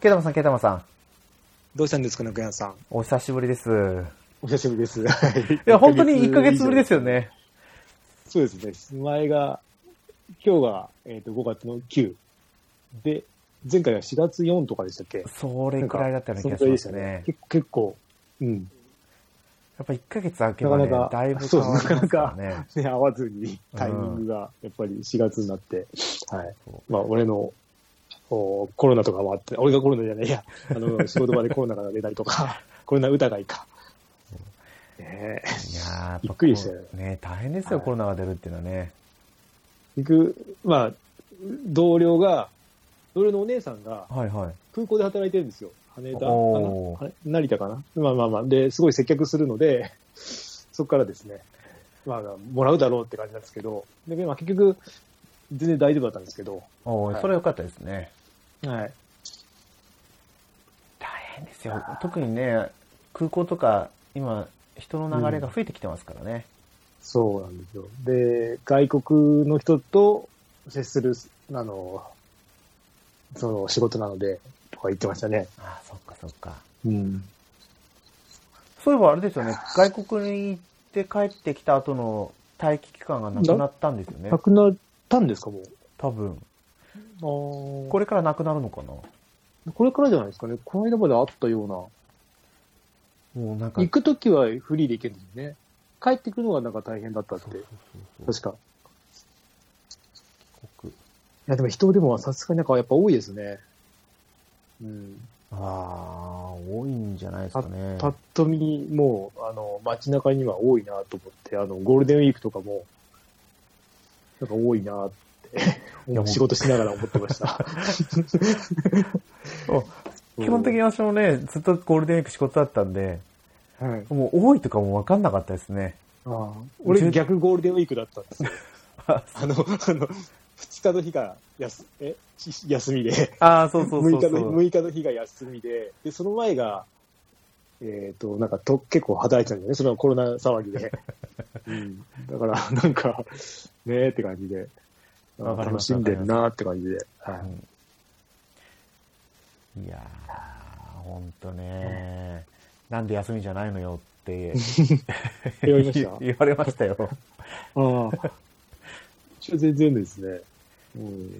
ケイタマさん、ケイタマさん。どうしたんですか、中山さん。お久しぶりです。お久しぶりです。はい。いや、本当に1ヶ月ぶりですよね。そうですね。前が、今日が、えっ、と、5月の9。で、前回は4月4とかでしたっけ？それくらいだったような気がしますしたね。結構、結構、うん。やっぱ1ヶ月空けばね、なかなかだいぶ変わりますからね。ね、合わずにタイミングが、やっぱり4月になって、はい。まあ、俺の、おコロナとかもあって、俺がコロナじゃないや、あの、仕事場でコロナが出たりとか、コロナ疑いか。ねえ。いやびっくりしたよね、大変ですよ、はいコロナが出るっていうのはね。行く、まあ、同僚が、同僚のお姉さんがはいはい。空港で働いてるんですよ。羽田かなおーあれ成田かな？まあまあまあ。で、すごい接客するので、そこからですね、まあ、もらうだろうって感じなんですけど、で、まあ結局、全然大丈夫だったんですけど、はいおーそれは良かったですね。はい。大変ですよ。特にね、空港とか、今、人の流れが増えてきてますからね。そうなんですよ。で、外国の人と接する、あの、その仕事なので、とか言ってましたね。ああ、そっかそっか。うん。そういえばあれですよね、外国に行って帰ってきた後の待機期間がなくなったんですよねな。くなったんですか、もう？多分。あここれからなくなるのかな？れ、これからじゃないですかね。この間まであったような。もうなんか、行くときはフリーで行けるんですよね。帰ってくるのがなんか大変だったってそうそう。そうそう確か。いや、でも人でもさすがになんかやっぱ多いですね。うん。ああ、多いんじゃないですかね。パッと見、もう、あの、街中には多いなと思って、あの、ゴールデンウィークとかも、なんか多いな仕事しながら思ってました。基本的に私もね、ずっとゴールデンウィーク仕事だったんで、はい。もう多いとかも分かんなかったですね。ああ俺逆ゴールデンウィークだったんですよ。ああの、あの、二日の日が休、え、し休みで、あー、そうそうそう6日の、そう。6日の日が休みで、で、その前が、えっ、と、なんかと、結構働いてたんだよね、そのコロナ騒ぎで。うん。だから、なんか、ねえって感じで、楽しんでるなって感じで。はい。いやー、ほんとね、なんで休みじゃないのよって 言われました？言われましたよ。ああ。全然ですね。うん。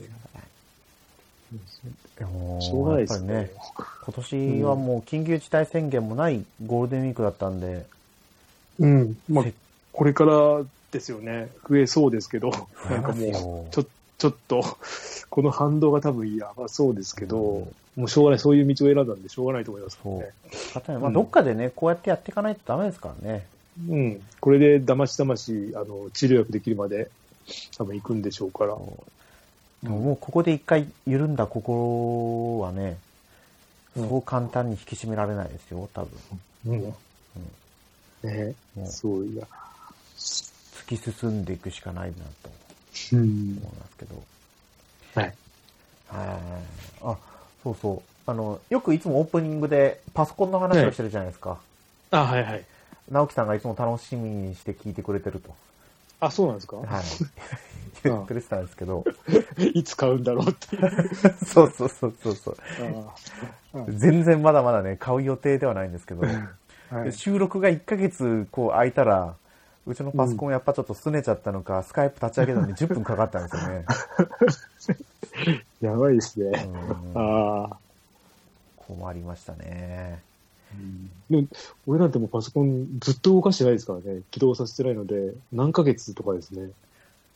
でもしょうがないですね。ね、今年はもう緊急事態宣言もないゴールデンウィークだったんで、うん。まあせ、これからですよね。増えそうですけど、なんかもよう、ちょ、ちょっと、この反動が多分やばそうですけど、うんもうしょうがない、そういう道を選んだんでしょうがないと思いますそうね。。仕方ないまどっかでね、こうやってやっていかないとダメですからね。うん。これでだましだまし、あの、治療薬できるまで、多分行くんでしょうから。でももうここで一回緩んだ心はね、うんそう簡単に引き締められないですよ、多分。うん。ねもうそういや。突き進んでいくしかないなとうん思いますけど。はい。はい。あ、そうそう。あの、よくいつもオープニングでパソコンの話をしてるじゃないですか。あ、はいはい。直樹さんがいつも楽しみにして聞いてくれてると。あ、そうなんですか？はい。言ってくれてたんですけど。いつ買うんだろうっていう。そうそうそうそうそう。全然まだまだね、買う予定ではないんですけど、はい。収録が1ヶ月こう空いたら、うちのパソコンやっぱちょっと拗ねちゃったのか、スカイプ立ち上げるのに10分かかったんですよね。やばいですね。うんああ。困りましたね。でも、俺なんてもうパソコンずっと動かしてないですからね。起動させてないので、何ヶ月とかですね。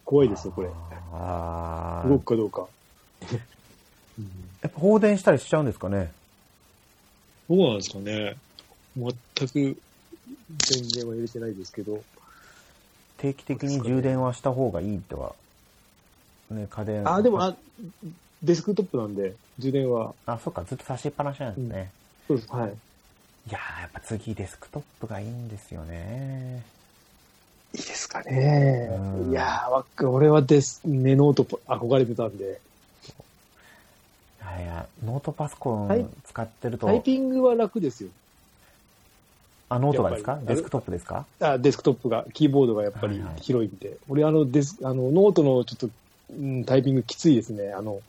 怖いですよ、これ。動くかどうか。うんやっぱ放電したりしちゃうんですかね？どうなんですかね。全く、電源は入れてないですけど。定期的に充電はした方がいいとは。ね、家電。あ、でも、あ、デスクトップなんで、充電は、あ、そっか、ずっと差しっぱなしなんですね。そうです。はい。いやー、やっぱ次デスクトップがいいんですよね。いいですかねうん。いやーわ俺はです、ね、ノート憧れてたんで、いやいや、ノートパソコはいン使ってると、タイピングは楽ですよ。あ、ノートがですか？デスクトップですか？あデスクトップが、キーボードがやっぱりはいはい広いんで。俺、あの、デス、あの、ノートのちょっと、うん、タイピングきついですね。あの、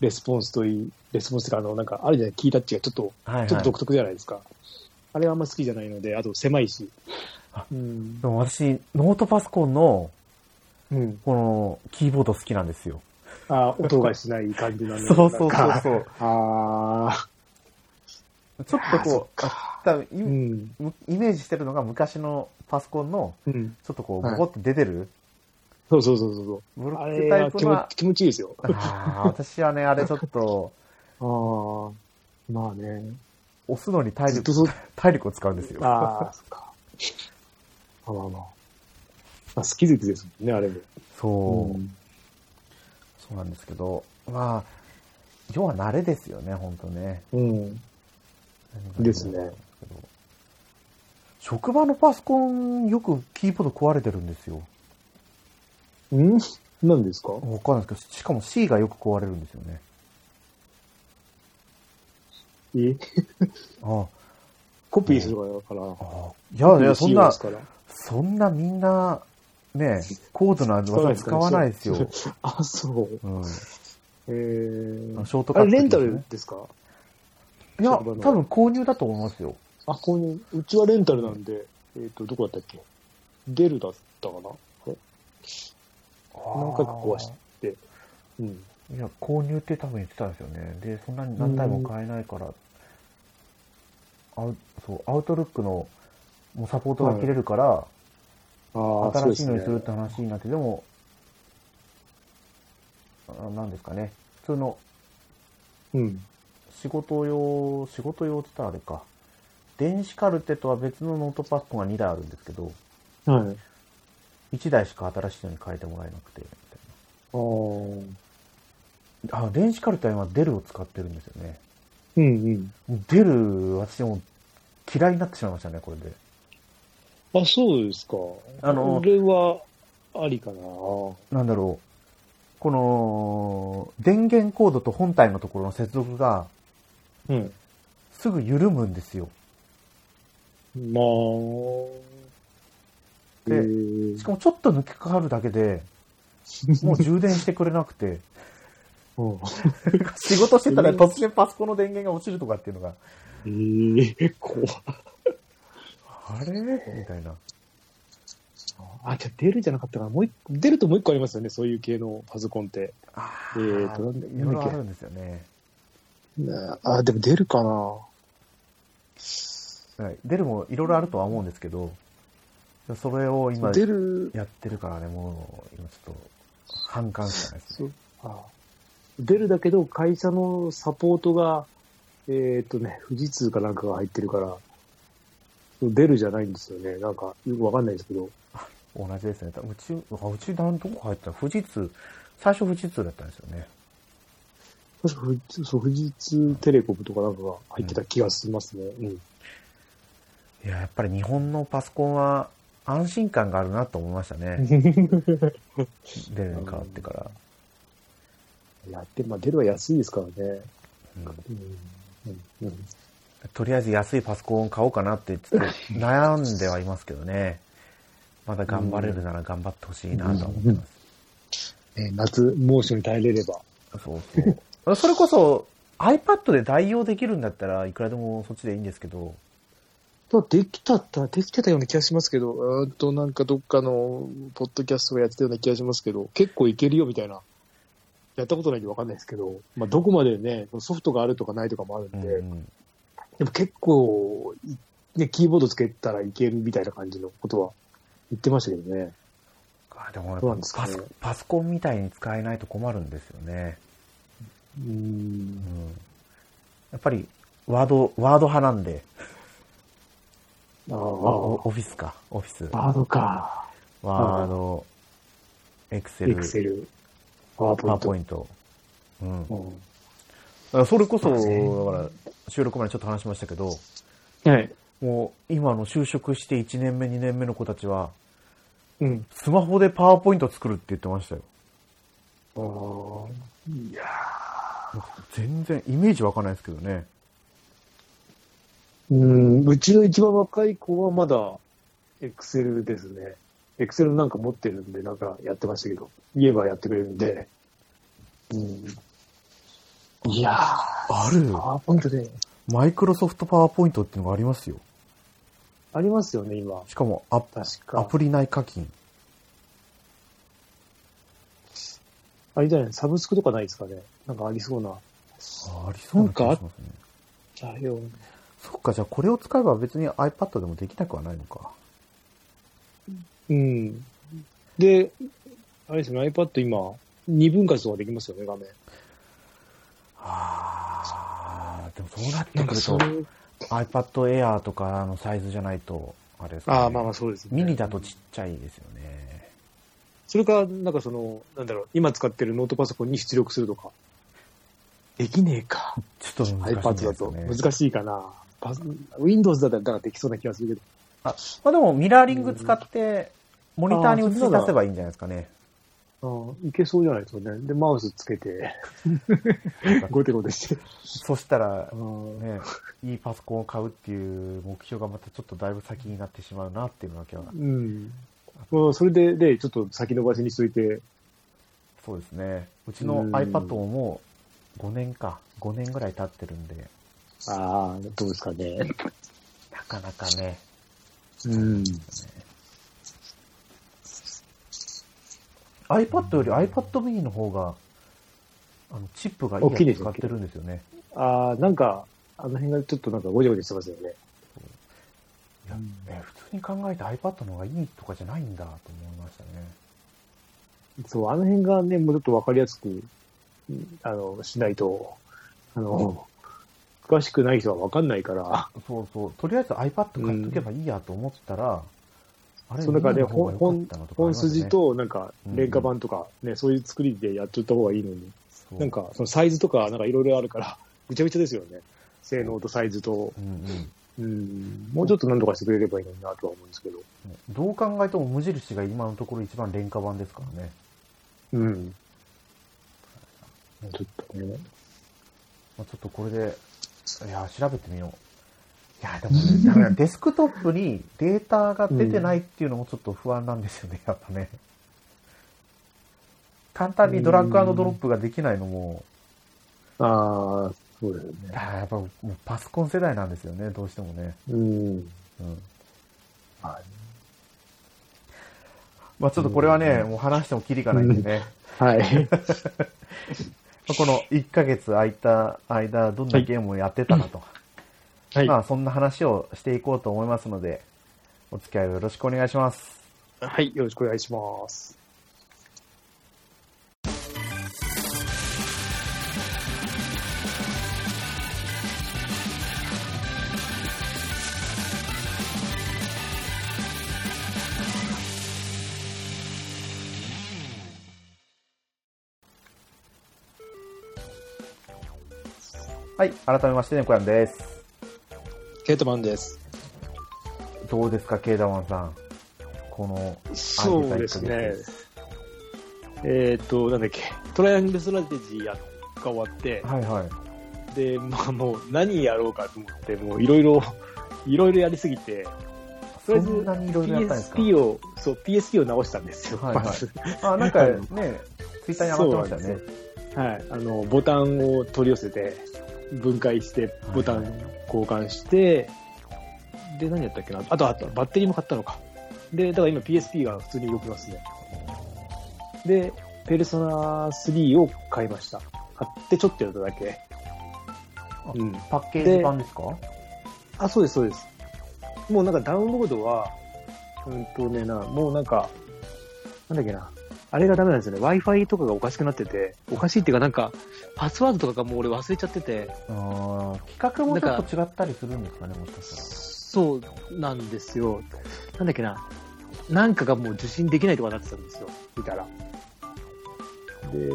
レスポンスといい、レスポンスというか、あの、なんか、あるじゃない、キータッチがちょっと、はいはい。ちょっと独特じゃないですか。あれはあんま好きじゃないので、あと狭いし。うん。でも私、ノートパソコンの、うん。この、キーボード好きなんですよ。あー音がしない感じなんで。そうそうそうそう。あちょっとこう、あ多分あ、うん。イイメージしてるのが昔のパソコンの、うん。ちょっとこう、はいボコって出てる、そうそうそうそうブロそう。あックタイれは気持プの、気持ちいいですよ。ああ、私はね、あれちょっと、ああ。まあね。押すのに体力 体力を使うんですよ。ああ、そっか。まあまあまあ。まあ、好き好きですもんね、あれも。そう、んそうなんですけど、まあ、要は慣れですよね、本当ね。うん。ですね。職場のパソコン、よくキーボード壊れてるんですよ。ん？何ですか？わかんないですけど、しかも C がよく壊れるんですよね。え？あコピーするから？だから。あ。いやいや、そんなそんなみんな、ね、高度な技使わないですよ。あ、そう。うん。えー、ショートカット、あれ、レンタルですか？いや、多分購入だと思いますよ。あ、購入。うちはレンタルなんで、えっ、と、どこだったっけ？デルだったかな？あれ？何回か壊して。うん。いや、購入って多分言ってたんですよね。で、そんなに何回も買えないから、アウそう、アウトルックのもうサポートが切れるから、ああ、そう新しい。のにするって話になって、でも、あなんですかね、普通のうん。仕事用、仕事用って言ったらあれか、電子カルテとは別のノートパソコンが2台あるんですけど、はい。1台しか新しいのに変えてもらえなくて、みたいな。あ、電子カルテは今デルを使ってるんですよね。うんうん。デル、私も嫌いになってしまいましたね、これで。あ、そうですか。あのこれは、ありかな。なんだろう。この、電源コードと本体のところの接続がうん。すぐ緩むんですよ。まあ、でえーしかもちょっと抜きかかるだけで、もう充電してくれなくて、うん仕事してたら 突然パソコンの電源が落ちるとかっていうのが、えー、怖いあれ？みたいな。あ、じゃあ出るじゃなかったかな？もう一個、出るともう一個ありますよね、そういう系のパソコンって。あえーとなんだいろいろあるんですよね。なあ、でも出るかな？はい。デルもいろいろあるとは思うんですけど、それを今出る、やってるからね、もう、今ちょっと、反感しかないですね。あ出るだけど、会社のサポートが、えっ、とね、富士通かなんかが入ってるから、出るじゃないんですよね。なんか、よくわかんないですけど。同じですね。うち、あうちなんどこ入ったの富士通、最初富士通だったんですよね。確か富士そう富士通テレコムとかなんかが入ってた気がしますね。うん。いや、やっぱり日本のパソコンは安心感があるなと思いましたね。デルに変わってから。やって、まあ、出るは安いですからね。とりあえず安いパソコンを買おうかなってちょっと 悩んではいますけどね。まだ頑張れるなら頑張ってほしいなとは思ってます。ね、夏、猛暑に耐えれれば。そうそう。それこそ iPad で代用できるんだったらいくらでもそっちでいいんですけど、とできたった、できてたような気がしますけど、うーんと、なんかどっかの、ポッドキャストがやってたような気がしますけど、結構いけるよみたいな。やったことないんでわかんないですけど、まあ、どこまでね、ソフトがあるとかないとかもあるんで、うんうんでも結構、いね、キーボードつけたらいけるみたいな感じのことは言ってましたけどね。あでもなぱパソんですかね？パソコンみたいに使えないと困るんですよね。うー。うんん、やっぱりワード、ワード派なんで、オオフィスか、オフィス。バードか。ワード、エクセエル、クセル、パワーポイント。パワーポイント。うん。だうんからそれこそ、だから、収録前にちょっと話しましたけど、はい。もう今の就職して1年目、2年目の子たちは、うん。スマホでパワーポイント作るって言ってましたよ。ああ、いや全然、イメージわかんないですけどね。うん、うちの一番若い子はまだ、エクセルですね。エクセルなんか持ってるんで、なんかやってましたけど、言えばやってくれるんで。うん。いやー、あるパワーポイントで、マイクロソフトパワーポイントっていうのがありますよ。ありますよね、今。しかもア確か。アプリ内課金。あれじゃないサブスクとかないですかねなんかありそうな。あありそうな気がしますね。じゃあよ。そっか、じゃあこれを使えば別に iPad でもできなくはないのか。うん。で、あれですね、iPad 今、二分割とかできますよね、画面。ああ、でもそうなってくると iPad Air とかのサイズじゃないと、あれですか、ね。ああ、まあまあそうですね。ミニだとちっちゃいですよね。それか、なんかその、なんだろう、今使ってるノートパソコンに出力するとか。できねえか。ちょっと難しいん iPad だと。難しいかな。Windows だったらできそうな気がするけど。まあでもミラーリング使って、モニターに映し出せばいいんじゃないですかね。ああ、いけそうじゃないですかね。で、マウスつけて、ゴテゴテして。そしたらね、いいパソコンを買うっていう目標がまたちょっとだいぶ先になってしまうなっていうのだけは、うん。それで、で、ちょっと先延ばしにしといて、そうですね。うちのうん iPad ももう5年か、5年ぐらい経ってるんで、ああ、どうですかね。なかなかね、うん。iPad より iPad mini の方が、あの、チップがいい大きいですやつ使ってるんですよね。ああ、なんか、あの辺がちょっとなんかごちゃごちゃしてますよね。いやうんえ普通に考えて iPad の方がいいとかじゃないんだと思いましたね。そう、あの辺がね、もうちょっとわかりやすく、うんあの、しないと、あの、詳しくない人はわかんないから、そうそう。とりあえず iPad 買っとけばいいやと思ったら、あれ、その中で本本本筋、と、なんか、廉価版とか、ね、そういう作りでやっといた方がいいのに、なんか、そのサイズとか、なんかいろいろあるから、ぐちゃぐちゃですよね。性能とサイズと、うんうん。うん、もうちょっと何とかしてくれればいいのになとは思うんですけど。どう考えても無印が今のところ一番廉価版ですからね。うん。ちょっとね。まあ、ちょっとこれで、いや、調べてみよう。いや、でもね、ダメだデスクトップにデータが出てないっていうのもちょっと不安なんですよね、やっぱね。簡単にドラッグドロップができないのも、ああ、そうですよね。やっぱもうパソコン世代なんですよね、どうしてもね。うん。うん。はいまあちょっとこれはね、もう話してもキリがないんでね。はい。まあこの1ヶ月空いた間、どんなゲームをやってたかと。はい。まあそんな話をしていこうと思いますので、お付き合いをよろしくお願いします。はい。よろしくお願いします。はい、改めまして、猫やんです。ケイトマンです。どうですか、ケイダマンさん。この、そうですね。えっ、と、なんだっけ、トライアングルストラテジーやが終わって、はいはい。で、まあもう何やろうかと思って、もういろいろ、いろいろやりすぎて、とりあえず PSP を、そう、PSP を直したんですよ、はいはい。あ、なんかね、ツイッターに上がってましたよね。はい。あの、ボタンを取り寄せて、分解して、ボタン交換して、で、何やったっけな？あと、あと、バッテリーも買ったのか。で、だから今 PSP が普通に動きますね。で、ペルソナ3を買いました。買ってちょっとやっただけ。うん。パッケージ版ですか？あ、そうです、そうです。もうなんかダウンロードは、うんとねな、もうなんか、なんだっけな？あれがダメなんですよね。Wi-Fi とかがおかしくなってて、おかしいっていうかなんか、パスワードとかがもう俺忘れちゃってて、あー企画もちょっと違ったりするんですかね、もしかしたら。そうなんですよ。なんだっけな。なんかがもう受信できないとかなってたんですよ。見たら。で、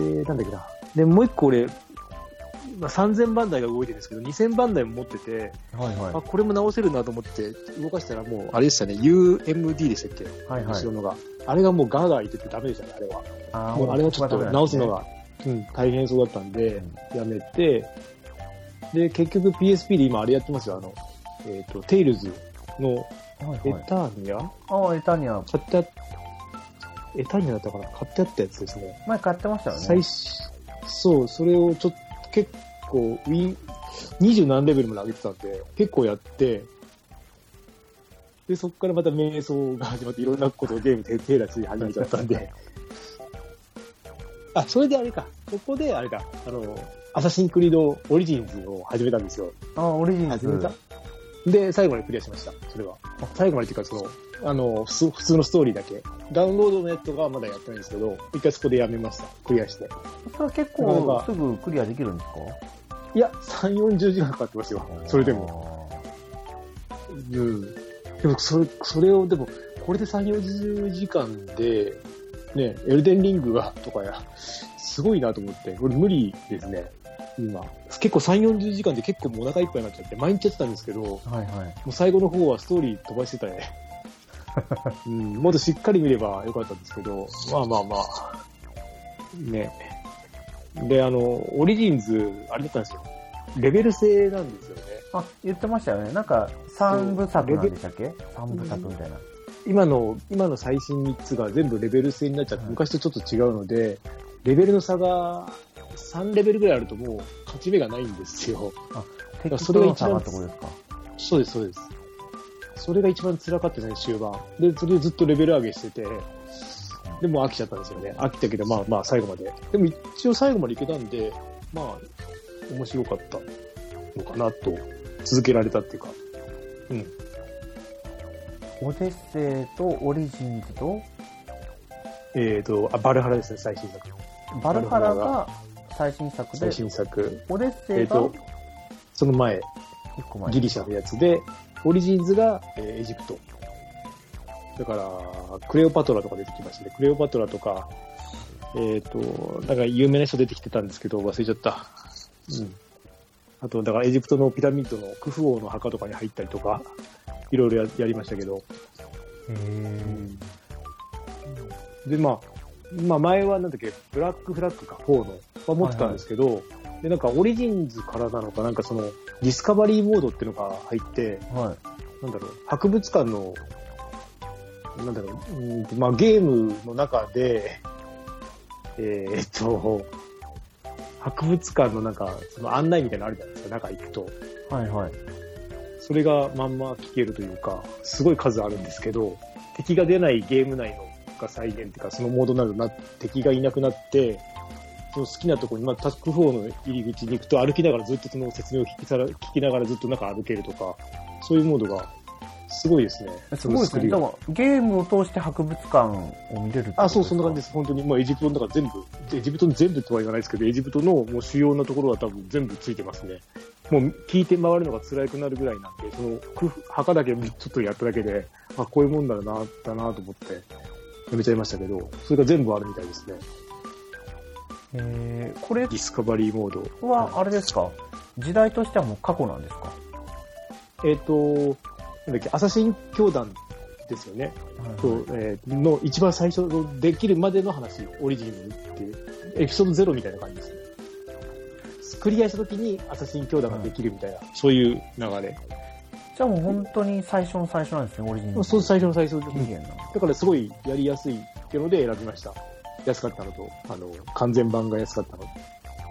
で、なんだっけな。で、もう一個俺、まあ、3000番台が動いてるんですけど、2000番台も持ってて、はいはいあ、。これも直せるなと思って、動かしたらもう、あれでしたね、UMD でしたっけ？はいはい後ろ。のが。あれがもうガーガー言っててダメでしたね、あれは。あーもうあれはちょっと直すの。が、うん、大変そうだったんで、やめて、で、結局 PSP で今あれやってますよ、あの、えっ、と、テイルズのエはいはい。ターニア、ああ、エタニア、買ってあ、エターニアだったかな？買ってあったやつですね。前買ってましたよね。最新、そう、それをちょっと結構、ウィン、二十何レベルまで上げてたんで、結構やって、で、そこからまた瞑想が始まって、いろんなことをゲーム手手出し始めちゃったんで。あ、それであれか。ここであれか。あの、アサシンクリードオリジンズを始めたんですよ。あ、オリジンズ。始めたで、最後までクリアしました。それは。最後までっていうか、その、あの、普通のストーリーだけ。ダウンロードのやつとかはまだやってないんですけど、一回そこでやめました。クリアして。それは結構すぐクリアできるんですか？いや、3、40時間かかってますよ。それでも。も。うん。でも、それ、それを、でも、これで3、40時間で、ね、エルデンリングが、とかや、すごいなと思って、これ無理ですね。今。結構3、40時間で結構もうお腹いっぱいになっちゃって、毎日やってたんですけど、もはいはい。う最後の方はストーリー飛ばしてたね。うん、もっとしっかり見ればよかったんですけど、まあまあまあ、ね。で、あの、オリジンズ、あれだったんですよ。レベル制なんですよね。あ、言ってましたよね。なんか、三部作なんでしたっけ？三部作みたいな。今の、今の最新3つが全部レベル制になっちゃって、はい昔とちょっと違うので、レベルの差が3レベルぐらいあるともう勝ち目がないんですよ。敵それが一番そうです、そうです。それが一番辛かったですね、終盤。で、それでずっとレベル上げしてて、でもう飽きちゃったんですよね。飽きたけど、まあまあ最後まで。でも一応最後までいけたんで、まあ、面白かったのかなと、続けられたっていうか。うん。オデッセイとオリジンズと、えっ、と、あ、バルハラですね、最新作。バルハラが最新作で最、新作。オデッセイがえっとその前、一個前。ギリシャのやつで、オリジンズが、えーエジプト。だから、クレオパトラとか出てきましたね。クレオパトラとか、えっ、と、だから有名な人出てきてたんですけど、忘れちゃった。うん。あと、だからエジプトのピラミッドのクフ王の墓とかに入ったりとか、いろいろややりましたけど、へーで、まあ、まあ前はなんだっけ、ブラックフラッグか、4の、は持ってたんですけど、で、なんかオリジンズからなのか、なんかその、ディスカバリーモードっていうのが入って、はい。なんだろう、博物館の、なんだろう、うーんとまあゲームの中で、えーっと、博物館のなんか、その案内みたいなのあるじゃないですか、中行くと。はいはい。それがまんま聞けるというか、すごい数あるんですけど、敵が出ないゲーム内のが再現っていうか、そのモードになるな、敵がいなくなって、その好きなところに、まあ、タスク4の入り口に行くと歩きながらずっとその説明を聞きさら聞きながらずっと中歩けるとか、そういうモードが、すごいですね。すごいですね。ゲームを通して博物館を見れるあ、そう、そんな感じでです。本当に。まあ、エジプトの中全部、エジプトの全部とは言わないですけど、エジプトのもう主要なところは多分全部ついてますね。もう聞いて回るのが辛くなるぐらいなんで、その、く墓だけちょっとやっただけで、あ、こういうもんだな、だなと思って、やめちゃいましたけど、それが全部あるみたいですね。えー、これディスカバリーモード。は、あれですか？時代としてはもう過去なんですか？えっ、と、なんだっけ、アサシン教団ですよね。そう、えーの一番最初のできるまでの話、オリジンっていう、エピソードゼロみたいな感じですね。クリアした時にアサシン教団ができるみたいな、そういう流れ。じゃあもう本当に最初の最初なんですね、オリジンズ。そう、最初の最初。期限なの。だからすごいやりやすいっていうので選びました。安かったのと、あの、完全版が安かったのと、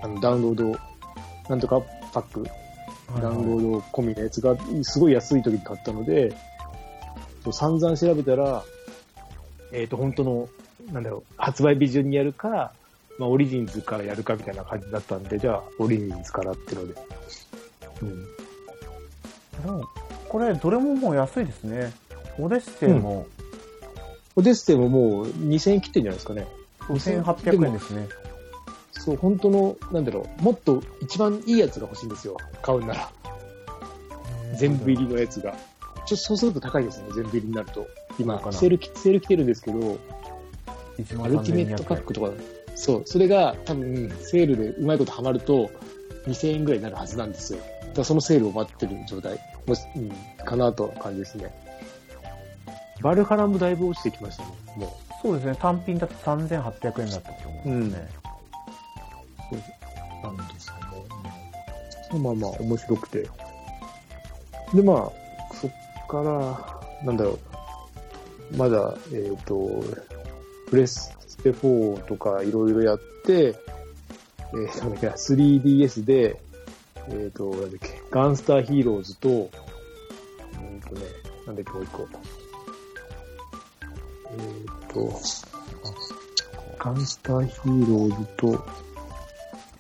あの、ダウンロード、なんとかパック、ダウンロード込みのやつがすごい安い時に買ったので、そう散々調べたら、えっ、と、本当の、なんだろう、発売日順にやるか、まあ、オリジンズからやるかみたいな感じだったんで、じゃあ、オリジンズからっていうので。うん。でもこれ、どれももう安いですね。オデッセイもオデッセイももう2000円切ってんじゃないですかね。2800円ですね。そう、本当の、なんだろう、もっと一番いいやつが欲しいんですよ。買うなら。全部入りのやつが。ちょっとそうすると高いですね、全部入りになると。今セールき、セール来てるんですけど、1アルティメットパックとか、そう、それが多分、セールでうまいことハマると、2000円ぐらいになるはずなんですよ。だそのセールを待ってる状態、もし、うん、かなと感じですね。バルハラもだいぶ落ちてきましたね、もそうですね、単品だと3800円だったと思うんですね。う。なんですよね。まあまあ、面白くて。で、まあ、そっから、なんだろう、まだ、えっ、と、プレステ4とかいろいろやって、えー、なんだっけな、3DS で、えっ、ー、と、なんだっけ、ガンスターヒーローズと、うんとね、なんだっけ、もう一個。えっ、ー、と、ガンスターヒーローズと、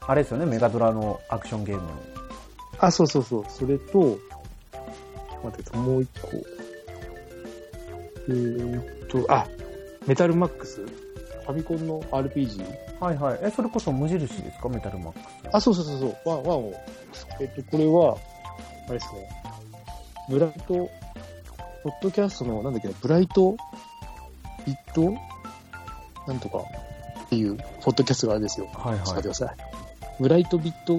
あれですよね、メガドラのアクションゲーム。あ、そうそうそう。それと、待って、もう一個。えー、っと、あ、メタルマックス？ファミコンの RPG? はいはい。え、それこそ無印ですか？メタルマックス。あ、そうそうそうそう。ワン、ワンを。えっと、これは、あれですね。ブライト、ポッドキャストの、なんだっけブライト、ビット、なんとか？っていう、ポッドキャストがあるんですよ。はいはい。待ってください。ブライトビット、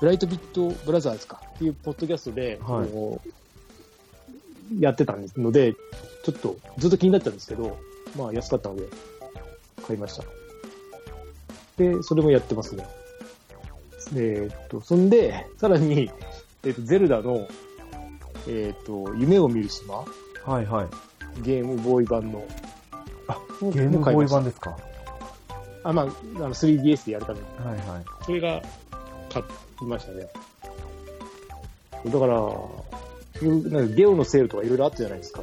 ブライトビットブラザーズかっていうポッドキャストで、はい、やってたので、ちょっとずっと気になったんですけど、まあ安かったので買いました。で、それもやってますね。えー、っと、そんで、さらに、えー、っと、ゼルダの、えー、っと、夢を見る島はいはい。ゲームボーイ版の。あ、ゲームボーイ版ですか？あ、まあ、あの 3DS でやるために。はいはい。それが、買いましたね。だから、なんかゲオのセールとかいろいろあったじゃないですか。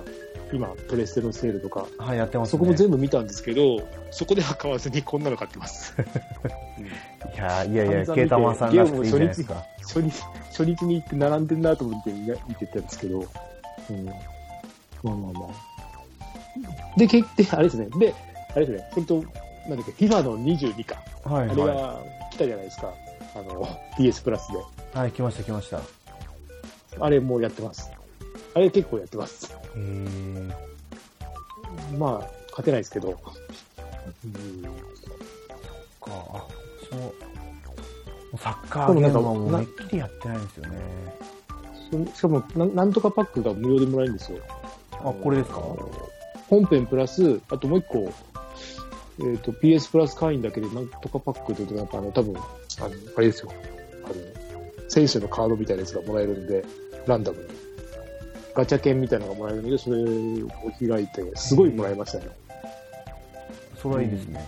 今、プレステのセールとか。はい、やってます、ね、そこも全部見たんですけど、そこでは買わずにこんなの買ってます。いやいやいや、ケータマンさんらしくいいじゃないですか。初日、初日に行って並んでんなと思って見てたんですけど、うん。まあまあまあ。で、結局、あれですね。で、あれですね。本当なんだっけ、FIFA の22か。はい、はい、あれが来たじゃないですか。あの、PS プラスで。はい、来ました来ました。あれもうやってます。あれ結構やってます。へー。まあ、勝てないですけど。うん。か、そう。サッカーゲームはもうめっきりやってないんですよね。しかもな、なんとかパックが無料でもらえるんですよ。あ、これですか？本編プラス、あともう一個、えっ、ー、と、PS プラス会員だけでなんとかパックで、なんかあの、多分、あの、あれですよ。あの、選手のカードみたいなやつがもらえるんで、ランダムに。ガチャ券みたいなのがもらえるんで、それを開いて、すごいもらいましたね。それはいいですね。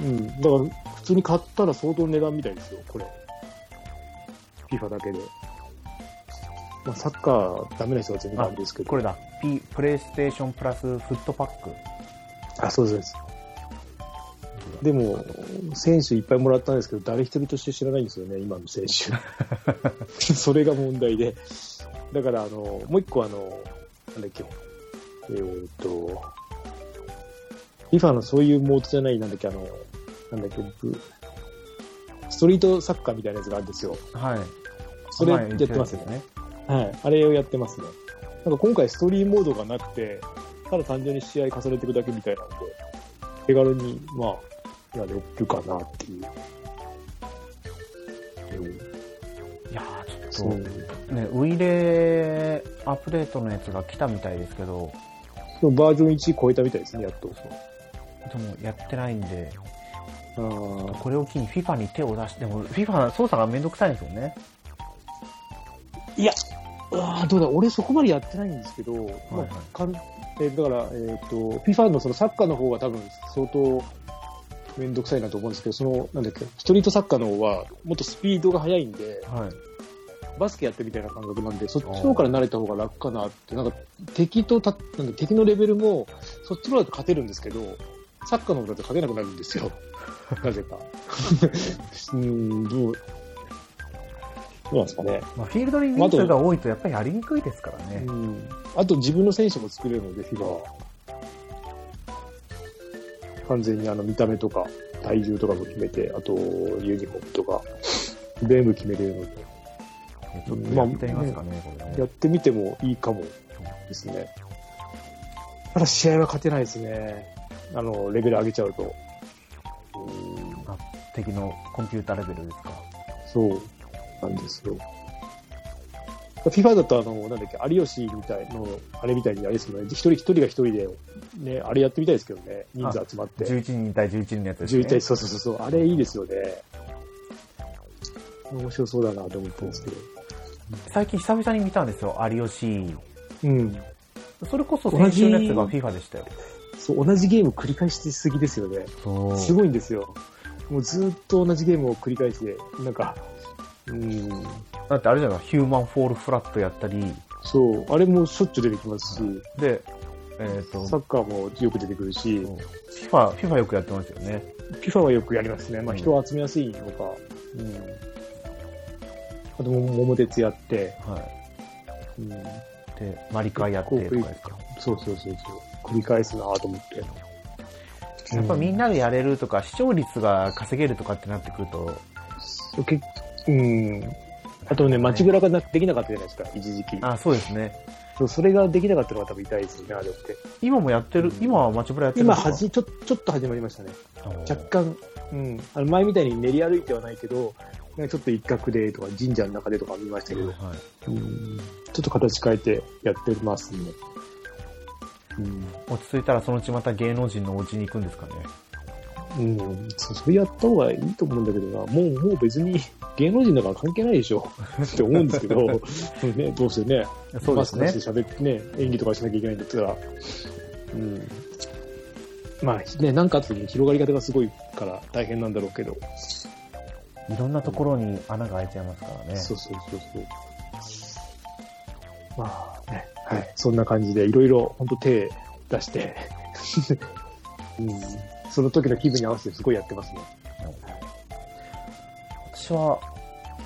うん。だから、普通に買ったら相当値段みたいですよ、これ。FIFA だけで。まあ、サッカーダメな人は全然ダメですけど。これだ。P、プレイステーションプラスフットパック。あ、そうです。でも、選手いっぱいもらったんですけど、誰一人として知らないんですよね、今の選手。それが問題で。だから、あの、もう一個あの、なんだっけ、えー、っと、FIFA のそういうモードじゃない、なんだっけ、あの、なんだっけ、ストリートサッカーみたいなやつがあるんですよ。はい。それやってますよね。はい。あれをやってますね。なんか今回ストーリーモードがなくて、ただ単純に試合重ねていくだけみたいなので、手軽に、まあ、やれるかなっていう。うん、いやー、ちょっと、ね、ウイレアップデートのやつが来たみたいですけど、バージョン1超えたみたいですね、やっと。でも、やってないんで、あこれを機に FIFA に手を出して、でも FIFA 操作がめんどくさいんですよね。いや、あどうだ、俺そこまでやってないんですけど、はいはいまあ、かんえー、だから、えっ、ー、と、FIFA のそのサッカーの方が多分相当めんどくさいなと思うんですけど、その、なんだっけ、ストリートサッカーの方は、もっとスピードが速いんで、はい、バスケやってみたいな感覚なんで、そっちの方から慣れた方が楽かなって、なんか、敵とた、なんだ敵のレベルも、そっちの方だと勝てるんですけど、サッカーの方だと勝てなくなるんですよ。なぜか。うん、どう、どうなんですかね。まあ、フィールドに人数が多いとやっぱりやりにくいですからね。うん。あと自分の選手も作れるので、フィーは。完全にあの見た目とか体重とかも決めて、あとユニフォームとか、全部決めれるので。ちょっとやってみますかね、まあ、これね。やってみてもいいかもですね。ただ試合は勝てないですね。あの、レベル上げちゃうと。あ、敵のコンピューターレベルですか。そうなんですよ。FIFA だとあの、なんだっけ、有吉みたいの、あれみたいにあれですよね、一人一人が一人で、ね、あれやってみたいですけどね、人数集まって。11人対11人のやつですね。11対、そうそうそう、あれいいですよね。面白そうだなと思ってるんですけど。最近久々に見たんですよ、有吉。うん。それこそ先週のやつが FIFA でしたよ。そう、同じゲーム繰り返しすぎですよね。すごいんですよ。もうずっと同じゲームを繰り返して、なんか、うん、だってあれじゃない？ヒューマンフォールフラットやったり、そう、あれもしょっちゅう出てきますし、で、えっ、と、サッカーもよく出てくるし、FIFA、FIFA よくやってますよね。FIFA はよくやりますね。まあうん人を集めやすいのか、うん。あとも、桃鉄やって、はうん、い。で、マリカやってとかですか？そうそうそうそう。繰り返すなと思って。やっぱみんなでやれるとか、視聴率が稼げるとかってなってくると、うん、けうん。あとね、街ブラがなできなかったじゃないですか、一時期。あ、そうですね。そうそれができなかったのが多分痛いですよね、あれって。今もやってる、今は街ブラやってるんですか？今はじ、ちょ、ちょっと始まりましたね。若干、うん。あの前みたいに練り歩いてはないけど、なんかちょっと一角でとか神社の中でとか見ましたけど、はい。うんちょっと形変えてやってますね。うん。落ち着いたらそのうちまた芸能人のお家に行くんですかね。うん。それやった方がいいと思うんだけどな。もう、もう別に 芸能人だから関係ないでしょ。って思うんですけど、ね、どうせね、そうですねマスクして喋ってね、演技とかしなきゃいけないんだったら、うん。まあね、なんかあった時に広がり方がすごいから大変なんだろうけど、いろんなところに穴が開いちゃいますからね。そうそうそうそう。まあね、はい。そんな感じで、いろいろ本当手出して、うん、その時の気分に合わせてすごいやってますね。私は、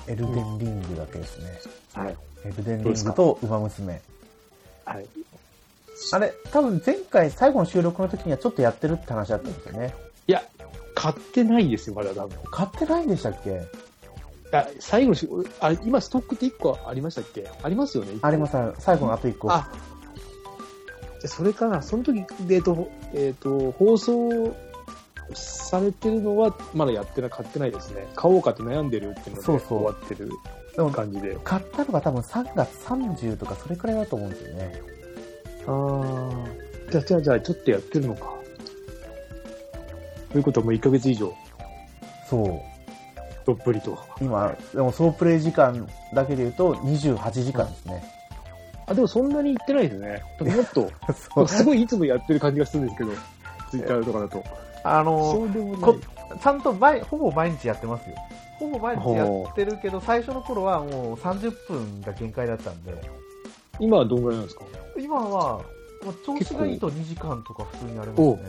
エルデンリングだけですね。はい。エルデンリングとウマ娘。はい。あれ、多分前回最後の収録の時にはちょっとやってるって話だったんですよね。いや、買ってないですよ、まだ多分。買ってないんでしたっけ？あ、最後のし、あ、今ストックって1個ありましたっけ？ありますよねあります、最後のあと1個。あ、じゃあそれかな、その時で、えっと、えっと、放送されてるのは、まだやってない、買ってないですね。買おうかって悩んでるっていうので、そうそう終わってる感じで。買ったのが多分3月30とかそれくらいだと思うんですよね。ああ。じゃあ、じゃあ、じゃあ、ちょっとやってるのか。ということはもう1ヶ月以上、そう。どっぷりと。今、でも総プレイ時間だけで言うと28時間ですね。あ、でもそんなに行ってないですね。もっと、すごいいつもやってる感じがするんですけど、ツイッターとかだと。あのこ。ちゃんと毎ほぼ毎日やってますよ。ほぼ毎日やってるけど、最初の頃はもう30分が限界だったんで、今はどんぐらいなんですか？今は、まあ調子がいいと2時間とか普通にやれますね。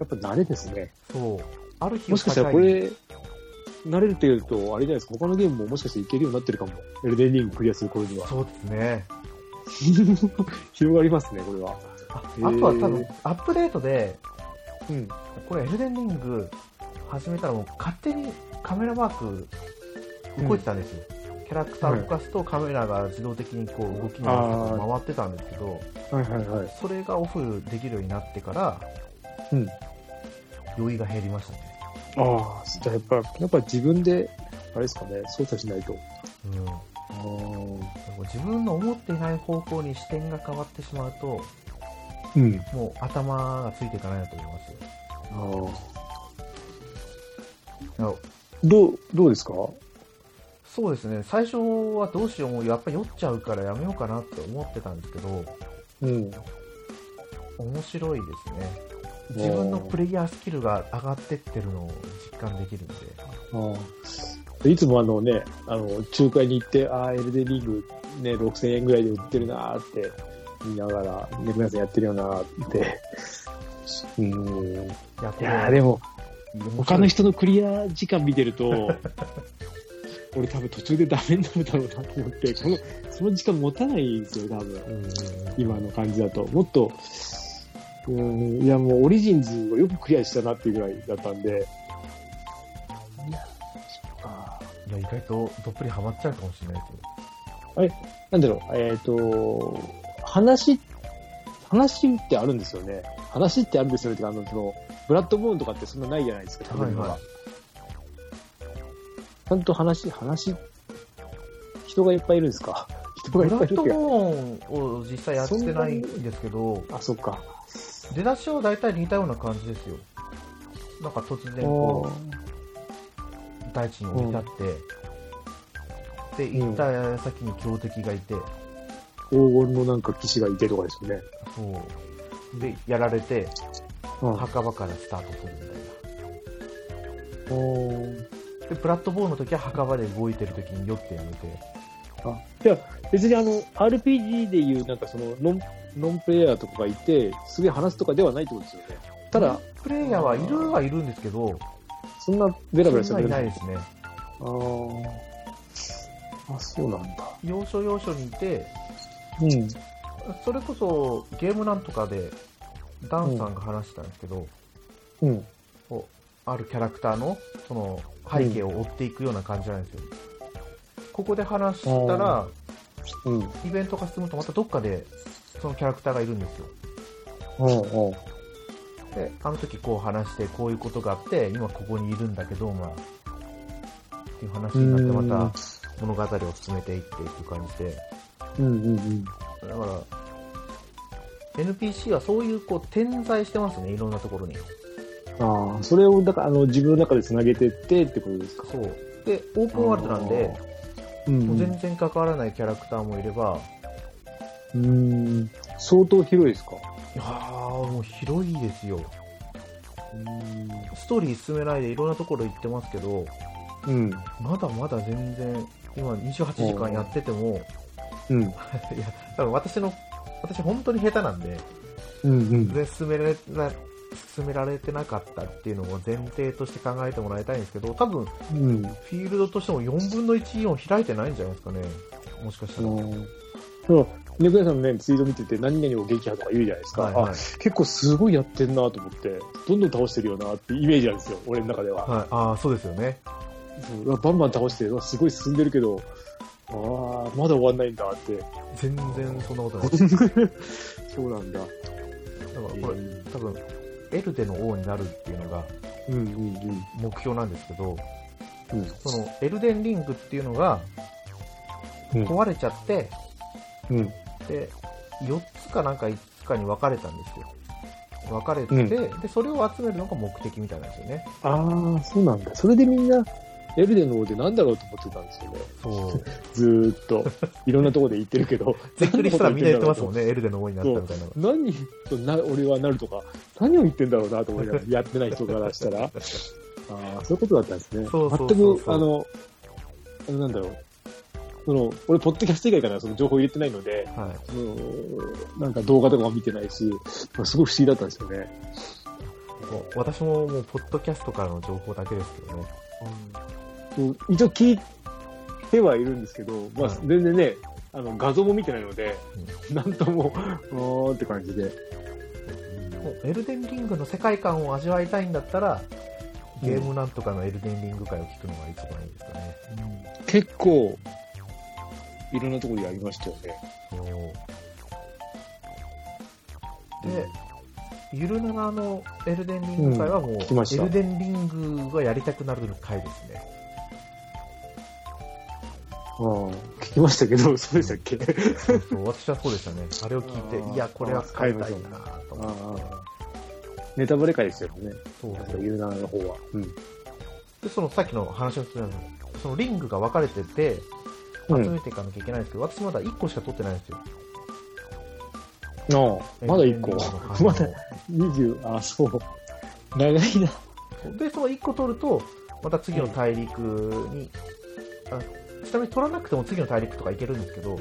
やっぱ慣れですね。そう。ある日もしかしたらこれ、慣れるっていうと、あれじゃないですか、他のゲームももしかしていけるようになってるかも。エルデンリングクリアする頃には。そうですね。広がりますね、これは。ああとは多分、アップデートで、うん。これエルデンリング始めたらもう勝手にカメラマーク動いてたんですよ。キャラクターを動かすとカメラが自動的にこう動きに回ってたんですけど、はいはいはい。それがオフできるようになってから、うん。酔いが減りましたね。ああ、じゃあやっぱ、やっぱ自分で、あれですかね、操作しないと。うん。あ自分の思っていない方向に視点が変わってしまうと、うん。もう頭がついていかないなと思いますよ。ああ。どう、どうですか？そうですね、最初はどうしようもうやっぱ酔っちゃうからやめようかなって思ってたんですけど、うん。面白いですね。自分のプレイヤースキルが上がってってるのを実感できるんで。ああ。いつもあのね、あの、仲介に行って、ああ、エルデンリングね、6000円ぐらいで売ってるなーって見ながら、猫屋さんやってるよなーって。うーん。いやってやーでも、他の人のクリア時間見てると、俺多分途中でダメになるだろうなと思って、この、その時間持たないんですよ、多分。うん今の感じだと。もっと、うーん、いやもうオリジンズをよくクリアしたなっていうぐらいだったんで、いや。いや、意外とどっぷりハマっちゃうかもしれないですよ。なんだろう、えっ、と、話、話ってあるんですよね。話ってあるんですよね。てかあの、その、ブラッドボーンとかってそんなないじゃないですか、はいはちゃんと話、話、人がいっぱいいるんですか？人がいブラッドっぱいいるっていうボーンを実際やってないんですけど、かあ、そっか。出だしは大体似たような感じですよ。なんか突然こう、大地に降り立って、で、行った先に強敵がいて、黄金のなんか騎士がいてとかですよね。そう。で、やられて、うん墓場からスタートするみたいな。おーで、プラットボーンの時は墓場で動いてる時に酔ってやめて。あ、いや、別にあの、RPG でいうなんかその、ノン、ノンプレイヤーとかがいて、すげえ話すとかではないってことですよね。ただ、プレイヤーはいるはいるんですけど、そんなベラベラしそんてないいないですね。あーあ、そうなんだ。要所要所にいて、うん。それこそゲームなんとかで、ダンさんが話してたんですけど、うん。あるキャラクターのその背景を追っていくような感じなんですよ。ここで話したら、うん。イベントが進むとまたどっかでそのキャラクターがいるんですよ。うん。うん。で、あの時こう話して、こういうことがあって、今ここにいるんだけど、まあ、っていう話になって、また物語を進めていっていく感じで、うん。うん。うん。だから、NPC はそういうこう点在してますね、いろんなところに。ああ、それを、だから、あの、自分の中で繋げてってってことですか？そう。で、オープンワールドなんで、うん。もう全然関わらないキャラクターもいれば、うん。相当広いですか？いやー、もう広いですよ。うん。ストーリー進めないでいろんなところ行ってますけど、うん。まだまだ全然、今28時間やってても、うん。いや、多分私の、私本当に下手なんで、うん。うん。で進められな進められてなかったっていうのを前提として考えてもらいたいんですけど、多分、うん。フィールドとしても4分の1イオン開いてないんじゃないですかね。もしかしたら。そう。猫屋さんのね、ツイート見てて、何々を撃破とか言うじゃないですか。はいはいあ、結構すごいやってんなと思って、どんどん倒してるよなってイメージなんですよ、俺の中では。はい、ああ、そうですよね。そうバンバン倒して、すごい進んでるけど、ああ、まだ終わんないんだって。全然そんなことない。だ かそうなんだ。らこれ、多分、エルデの王になるっていうのが目標なんですけど、うん。その、エルデンリングっていうのがうん。壊れちゃって、うん。で、4つかなんか5つかに分かれたんですよ。分かれて、うんで、それを集めるのが目的みたいなんですよね。ああ、そうなんだ。それでみんな、エルデンの王でなんだろうと思ってたんですよね。ずーっと。いろんなところで言ってるけど。ぜっくりしたらみんな言ってますもんね。ね、エルデの王になったみたいな。何そうな、俺はなるとか、何を言ってんだろうなと思いながら、やってない人からしたら。ああ、そういうことだったんですね。全く、あの、あのなんだろう。その、俺、ポッドキャスト以外からその情報入れてないので、はい。そのなんか動画とかも見てないし、すごい不思議だったんですよね。私ももう、ポッドキャストからの情報だけですけどね。そう一応聞いてはいるんですけど、まあはい、全然ね、あの、画像も見てないので、なんとも、おーって感じで。エルデンリングの世界観を味わいたいんだったら、ゲームなんとかのエルデンリング会を聞くのが一番いいですかね。結構、いろんなところでやりましたよね。で、ゆるななのエルデンリング会はもう、ん聞きましたエルデンリングがやりたくなる回ですね。聞きましたけど、そうでしたっけ？私はそうでしたね。あれを聞いて、いや、これは使いたいなと思って。ネタバレ会ですよね。そうユーナーの方は。うん。で、そのさっきの話の続きそのリングが分かれてて、集めていかなきゃいけないんですけど、私まだ1個しか取ってないんですよ。ああ、まだ1個？まだ20、あ、そう。長いな。で、その1個取ると、また次の大陸に、あちなみに取らなくても次の大陸とか行けるんですけど、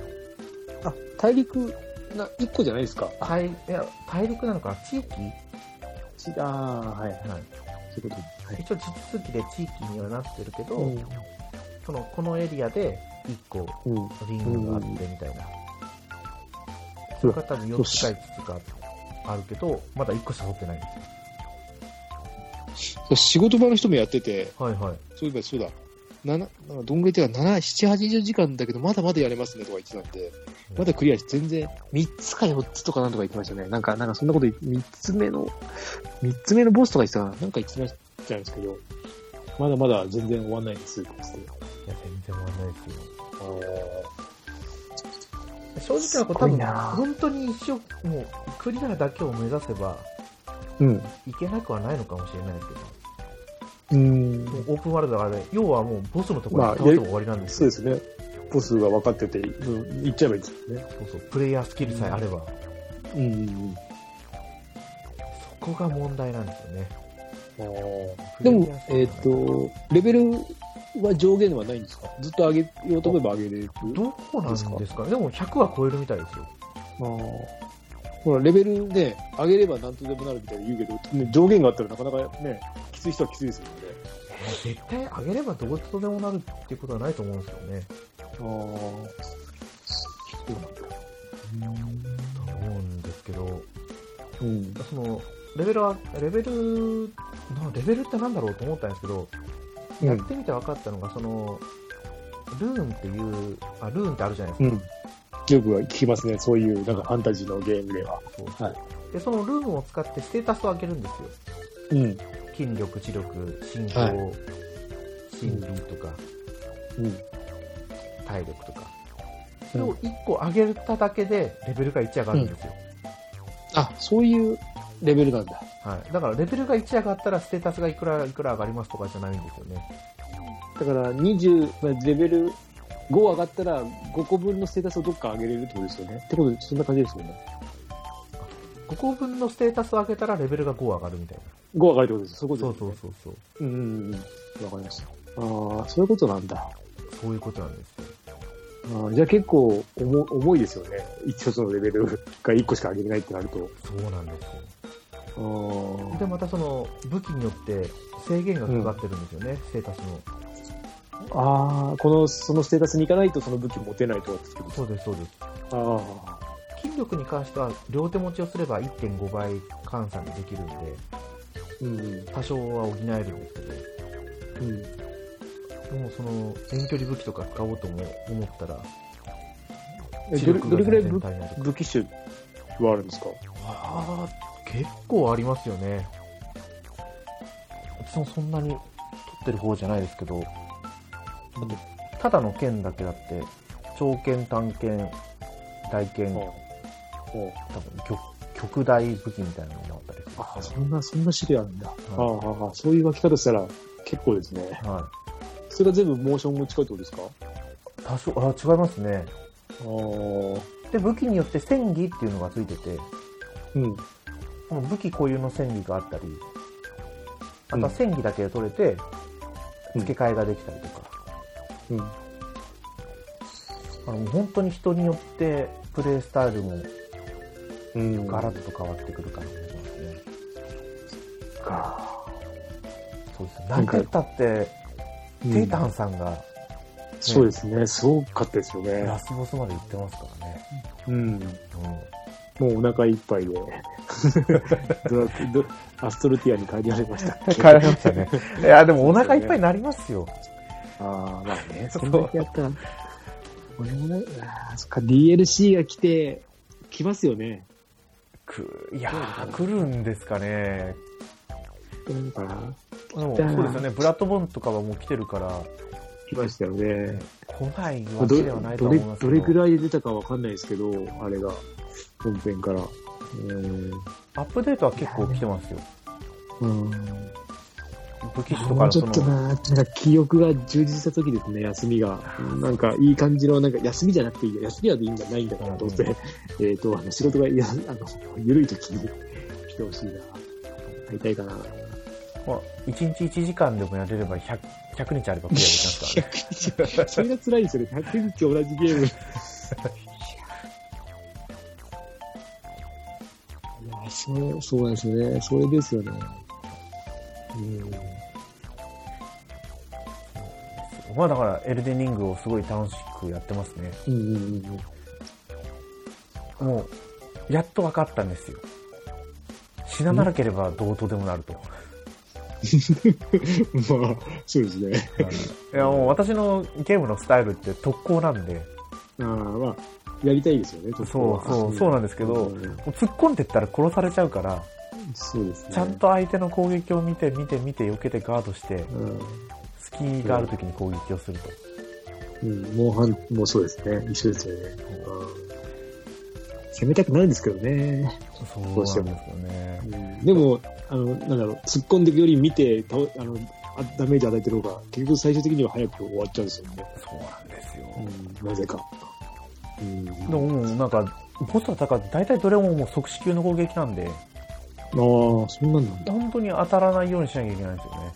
あ、大陸、な、1個じゃないですか。あ、大いや大陸なのかな？地域、ちああ、はい。はい、そういうことはい。一応地続きで地域にはなってるけど、うん。そのこのエリアで1個うん。リングがあってみたいな。それが多分4つか5つかあるけど、まだ1個しか取ってないんですよ。仕事場の人もやってて、はいはい。そういえばそうだ。なんかどんぐらいっていうか、7、7、80時間だけど、まだまだやれますねとか言ってたんで、まだクリアして全然、3つか4つとかなんとか言ってましたね。なんか、なんかそんなこと言って、3つ目の、3つ目のボスとか言ってたかななんか言ってましたんですけど、まだまだ全然終わんないです、って言っていや、全然終わんないですよ。あ正直なこと多分、本当に一生、もう、クリアだけを目指せば、ーうん。いけなくはないのかもしれないですけど、うん。オープンワールドだからね、要はもうボスのところまあに倒しても終わりなんですよ。そうですね。ボスが分かってて、うん、行っちゃえばいいですよね。そうそうプレイヤースキルさえあれば、うんうんうん。そこが問題なんですよね。でも、えっ、と、レベルは上限はないんですか？ずっと上げようと思えば上げれる？どこなんですかでも100は超えるみたいですよ。あほら、レベルね、上げればなんとでもなるみたいに言うけど、ね、上限があったらなかなかね、きつい人はきついですよね。えー絶対上げればどうとでもなるっていうことはないと思うんですよね。ああ。そうなんだ。と思うんですけど、うん。その、レベルは、レベル、なレベルってなんだろうと思ったんですけど、やってみて分かったのが、その、ルーンっていう、あ、ルーンってあるじゃないですか。うん。よく聞きますね、そういう、なんかファンタジーのゲームでは。はいで、そのルーンを使ってステータスを上げるんですよ。うん。筋力、知力、心臓、はい心理とか、うん。体力とか。それを1個上げただけで、レベルが1上がるんですよ。あ、そういうレベルなんだ。はい。だから、レベルが1上がったら、ステータスがいくらいくら上がりますとかじゃないんですよね。だから、20、まあレベル5上がったら、5個分のステータスをどっか上げれるってことですよね。ってことで、そんな感じですよね。5個分のステータスを上げたら、レベルが5上がるみたい5上がるってことですよ。そういうな。ことです、そうそうそうそう。うんうんうん。わかりました。ああ、そういうことなんだ。そういうことなんですよ。あーじゃあ結構重重いですよね。一つのレベル が1個しか上げれないってなると。そうなんですよ。あーで、またその、武器によって制限がかかってるんですよね、ステータスの。あー、この、そのステータスに行かないとその武器持てないとかってことそうです、そうです。あ筋力に関しては、両手持ちをすれば1.5倍換算でできるんで、あ、うん。多少は補えるんですけど、うん。でもその、遠距離武器とか使おうとも思ったら、えどれどれぐらい武器種はあるんですか？ああ、結構ありますよね。私もそんなに取ってる方じゃないですけど、ただの剣だけだって、長剣、短剣、大剣、多うん分極極大武器みたいなのもあったりあそんな、そんな種類あるんだ。いああああ、そういう分け方したら結構ですね。よはそれが全部モーション持ちかってことですか？い。多少、あ違いますね。ああ、で、武器によって戦技っていうのがついてて、うん。その武器固有の戦技があったり、あとは戦技だけで取れて、うん付け替えができたりとか、うん。あのもう本当に人によってプレイスタイルもうん。ガラッと変わってくる感じがしますね。か。そうですね。なんて言ったって、テイタンさんがそうですね。すごかったですよねラ。スボスまで行ってますからね。うん。うもうお腹いっぱいで、アストルティアに帰りられました。ん。帰られましたね。いや、でもお腹いっぱいになりますよ。ああ、まあね、そんだけやったら、俺もね、あーそっか、DLC が来て、来ますよね。くいやー、来るんですかね。来るのかなでもそうですよね。ブラッドボーンとかはもう来てるから、来ましたよね。来ないわどけではないと思いますけど。どれぐらいで出たかわかんないですけど、あれが、本編から。うん。アップデートは結構来てますよ。うん。武器種ともうちょっとな、なんか記憶が充実した時ですね、休みが。なんかいい感じの、なんか休みじゃなくていいや、休みはでいいんだ、ないんだから、どうせ。えっと、あの仕事がいや、あの、ゆるい時に来てほしいな。会いたいかな。まあ、1日1時間でもやれれば 100, 100日あればクリアできますからね。それが辛いですよね。100日同じゲーム。いや、そう、そうなんですよね。それですよね。うん。まあだから、エルデンリングをすごい楽しくやってますね。うんうんうんうん。もう、やっと分かったんですよ。死ななければどうとでもなると。まあ、そうですね。いやもう私のゲームのスタイルって特攻なんで、ああ、まあ、やりたいですよね、そうそう、そうなんですけど、突っ込んでったら殺されちゃうから、そうですね。ちゃんと相手の攻撃を見て見て見て避けてガードして、うん。隙がある時に攻撃をすると。うん、モンハンもそうですね。一緒ですよね。うん攻めたくなるんですけどね。そうなんですよね。うん、でも、あの、なんだろう、突っ込んでいくより見て、倒あの、あダメージ与えてる方が、結局最終的には早く終わっちゃうんですよね。そうなんですよ。うん、なぜか。うん。でもなんか、ボスと戦うと大体どれももう即死級の攻撃なんで、あ、そんなんなんだ。本当に当たらないようにしなきゃいけないんですよね。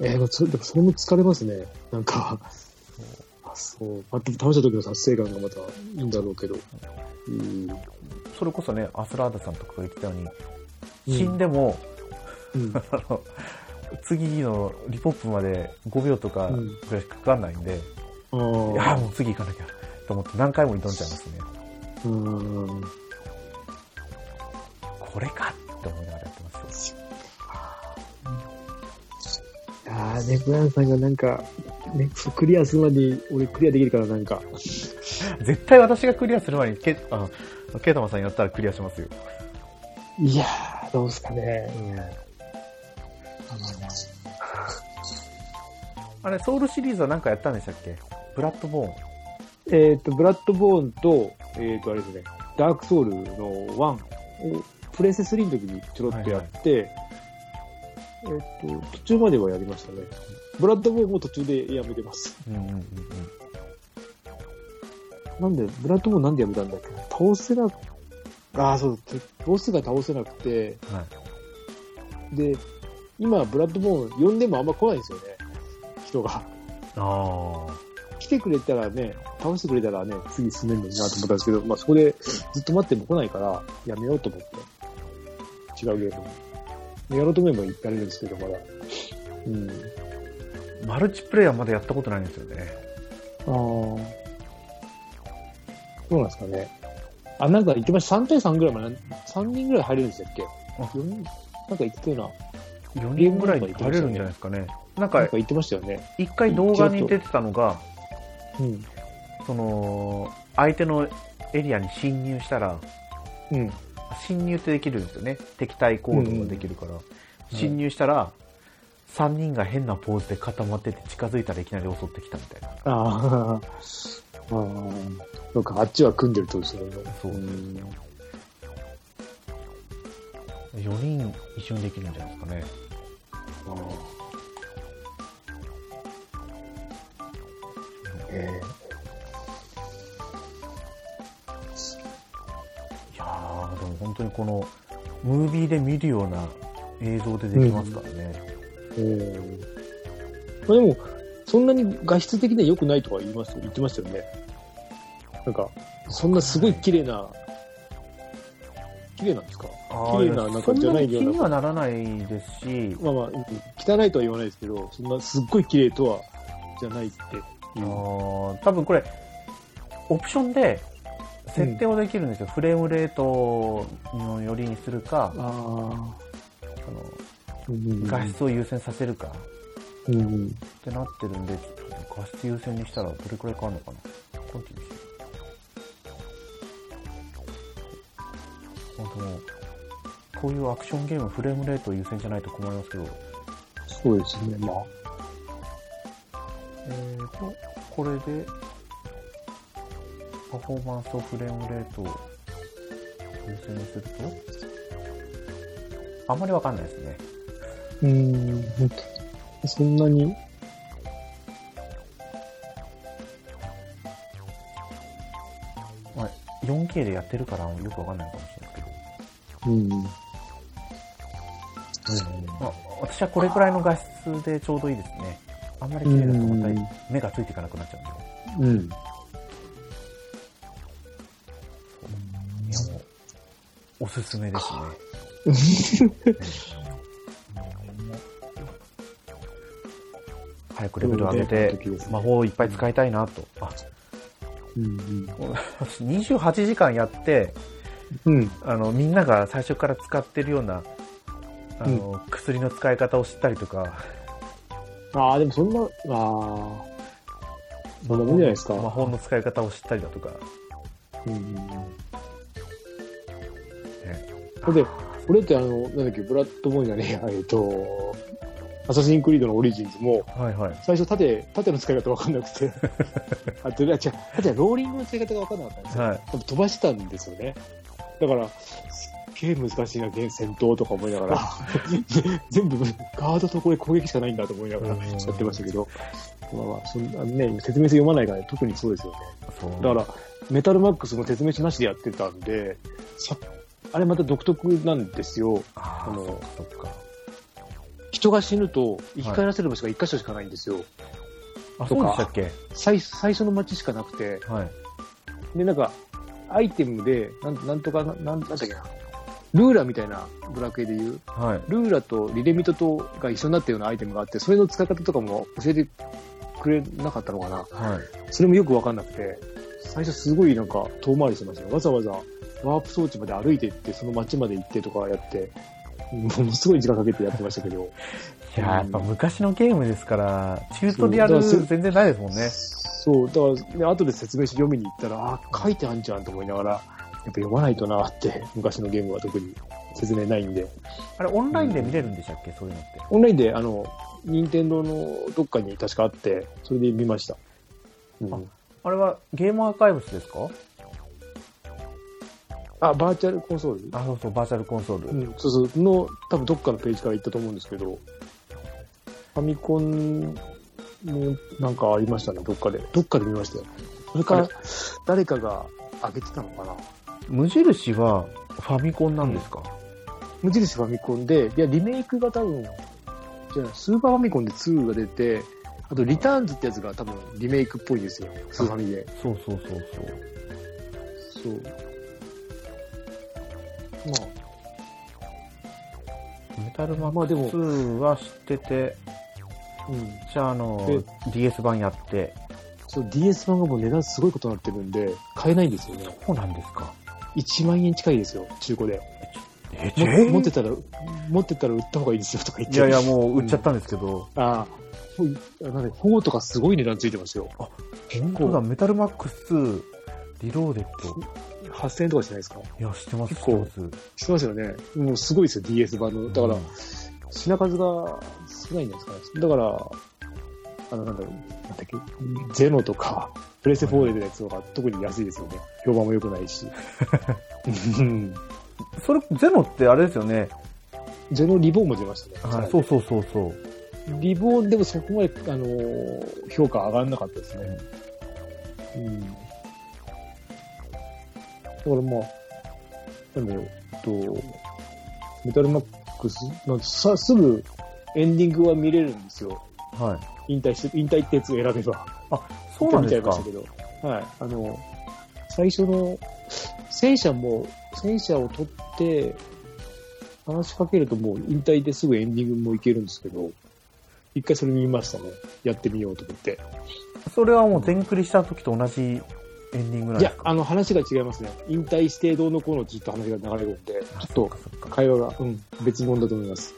えー、それでもそれも疲れますね。なんか、あそう。また倒した時の達成感がまたいいんだろうけど。うん。それこそね、アスラーダさんとかが言ってたように、うん死んでも、うん。あの、次のリポップまで5秒とかうんぐらいしかかかんないんで、あいやあ。もう次行かなきゃと思って何回も挑んじゃいますね。うん。これかって思いながらやってますよ。ああ、ね、ブランさんがなんか、ね、クリアするまでに俺クリアできるからなんか。絶対私がクリアする前にケ、あ、ケイタマさんやったらクリアしますよ。いやー、どうすかね。あれ、ソウルシリーズは何かやったんでしたっけ？ブラッドボーン。えっ、と、ブラッドボーンと、えっ、と、あれですね、ダークソウルの1を、プレステ3の時にちょろっとやって、えっ、と、途中まではやりましたね。ブラッドボーンも途中でやめてます。うんうんうんうん。なんで、ブラッドボーンなんでやめたんだっけ？倒せなく、ああ、そう、ボスが倒せなくて、はい。で、今、ブラッドボーン呼んでもあんま来ないんですよね。人が。あ来てくれたらね、倒してくれたらね、次進めるのになと思ったんですけど、まあそこでずっと待っても来ないから、やめようと思って。違うゲームに。やろうと思えばやれるんですけど、まだ。うん。あ。マルチプレイヤーまでやったことないんですよね。ああ。そうなんですかね。あ、なんか言ってました。3対3ぐらいまで、3人ぐらい入れるんでしたっけ？あ ?4 人？なんか言ってたよう4人ぐらい入れるんじゃないですかね。なんか、言ってましたよね。一回動画に出てたのが、うん。その、相手のエリアに侵入したら、うん。侵入ってできるんですよね。敵対行動ができるから。ん侵入したら、3人が変なポーズで固まってて近づいたらいきなり襲ってきたみたいな。ああ。ああ。そうか、あっちは組んでるとです。そううん4人一緒にできるんじゃないですかね。えい当にこの、ムービーで見るような映像でできますからね。えうんまあでも、そんなに画質的には良くないとは言います言ってましたよね。なんか、そんなすごい綺麗な、綺麗なんですか？綺麗ななんかじゃないようなそんなに気にはならないですし、まあまあ、うん汚いとは言わないですけど、そんなすっごい綺麗とは、じゃないってあいう。ー多分これ、オプションで設定をできるんですよ。フレームレートのよりにするか、あそのうん画質を優先させるかうん。ってなってるんで、ちょっと画質優先にしたらどれくらい変わるのかな。コンティニューして。本当もう、こういうアクションゲーム、フレームレート優先じゃないと困りますけど、そうですね、まあ。えーと、これで、パフォーマンスとフレームレートを優先にすると、あんまりわかんないですね。うん、そんなに、まあ、4K でやってるからよくわかんないかもしれないけど、うん。まあ、私はこれくらいの画質でちょうどいいですね。あんまり綺麗だとまたうん目がついていかなくなっちゃうんで。うん。おすすめですね。早くレベル上げて、魔法をいっぱい使いたいなと。あ、うん。私28時間やって、うん。あの、みんなが最初から使ってるような、あの、薬の使い方を知ったりとか、ああ、でもそんな、ああ、そんなもんじゃないですか。魔法の使い方を知ったりだとか、うんで、俺ってあの、なんだっけ、ブラッドボーンじゃねえや、えっと、アサシンクリードのオリジンズも、はいはい。最初縦、縦の使い方わかんなくて、あと、違う、縦はローリングの使い方がわかんなかったんですよ。はい。飛ばしてたんですよね。だから、すっげえ難しいな、戦闘とか思いながら、全部ガードとこれ攻撃しかないんだと思いながらうんやってましたけど、まあまあ、そんなね、説明書読まないから、特にそうですよね。だから、メタルマックスの説明書なしでやってたんで、さあれまた独特なんですよ。あの。人が死ぬと生き返らせる場所が一箇所しかないんですよ。あ、そうでしたっけ？最最初の街しかなくて、はい。で、なんか、アイテムで、なんなんとかな、なんだっけな、ルーラみたいなドラクエで言う、はい。ルーラとリレミトとが一緒になったようなアイテムがあって、それの使い方とかも教えてくれなかったのかな。はい。それもよくわかんなくて、最初すごいなんか遠回りしてましたよ。わざわざワープ装置まで歩いて行って、その街まで行ってとかやって、ものすごい時間かけてやってましたけど、いやーやっぱ昔のゲームですから、チュートリアル全然ないですもんね。そう、だから、ね、後で説明書読みに行ったら、あ、書いてあんじゃんと思いながら、やっぱ読まないとなって、昔のゲームは特に説明ないんで。あれ、オンラインで見れるんでしたっけ？そういうのって。オンラインで、あの、任天堂のどっかに確かあって、それで見ました。うん、ああれはゲームアーカイブスですか？あ、バーチャルコンソール？あ、そうそう、バーチャルコンソール。うん、そうそう、の、多分どっかのページから行ったと思うんですけど、ファミコンもなんかありましたね、どっかで。どっかで見ましたよ。それかあら、誰かが上げてたのかな。無印はファミコンなんですか、無印ファミコンで、いや、リメイクが多分、じゃあ、スーパーファミコンで2が出て、あと、リターンズってやつが多分リメイクっぽいんですよ。スーファミで。そうそうそうそう。そう。まあ、メタルマックス2は知ってて、うん。じゃああので、DS 版やって、そう、DS 版がもう値段すごいことになってるんで、買えないんですよね。そうなんですか。1万円近いですよ、中古で。え、もえ持ってたら、持ってたら売った方がいいですよとか言って。いやいや、もう売っちゃったんですけど、ああ、ほいなんで、4とかすごい値段ついてますよ。本当だ、メタルマックス2、リローデッド。8000円とかしないですかいや、知ってます、結構知ってます。してますよね。もうすごいですよ、DS 版の。だから、うん品数が少ないんですかね。だから、あの、なんだろう、なんだっけ、ゼノとか、プレステ4で出たやつとか、特に安いですよね。評判も良くないし。う んそれ、ゼノってあれですよね。ゼノリボーンも出ましたね。はい、そうそうそうそう。リボーンでもそこまで、あのー評価上がらなかったですね。うん。だからまあ、なんだろう、と、メタルマックス、なんさ、すぐエンディングは見れるんですよ。はい。引退して、引退ってやつを選べば。そうなんですか見ちゃいましたけど。はい。あの、最初の、戦車も、戦車を取って、話しかけるともう引退ですぐエンディングもいけるんですけど、一回それ見ましたね。やってみようと思って。それはもう全クリした時と同じエンディングなんいやです、か？あの話が違いますね。引退してどうのこうのずっと話が流れるんで、ちょあっと。会話が、うん、別物だと思います。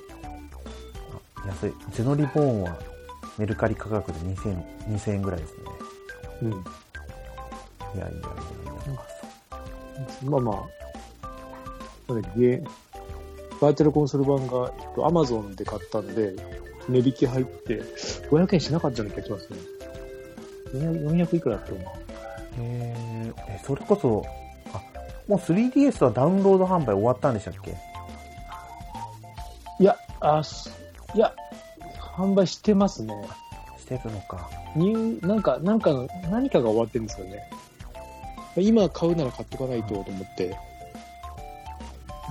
あ安い。ゼノリボーンはメルカリ価格で2000 2000円ぐらいですね。うん。いやいやいやいや。まあまあ、なんだっけ、ゲーバーチャルコンソール版が、えっと、アマゾンで買ったんで、値引き入って、500円しなかったような気がしますね。400 400いくらだったのかへーえ、それこそ、あ、もう 3DS はダウンロード販売終わったんでしたっけ？いや、あ、すいや、販売してますね。してるのか。ニュー、なんか、なんかの、何かが終わってるんですよね。今買うなら買っとかないとと思って。だか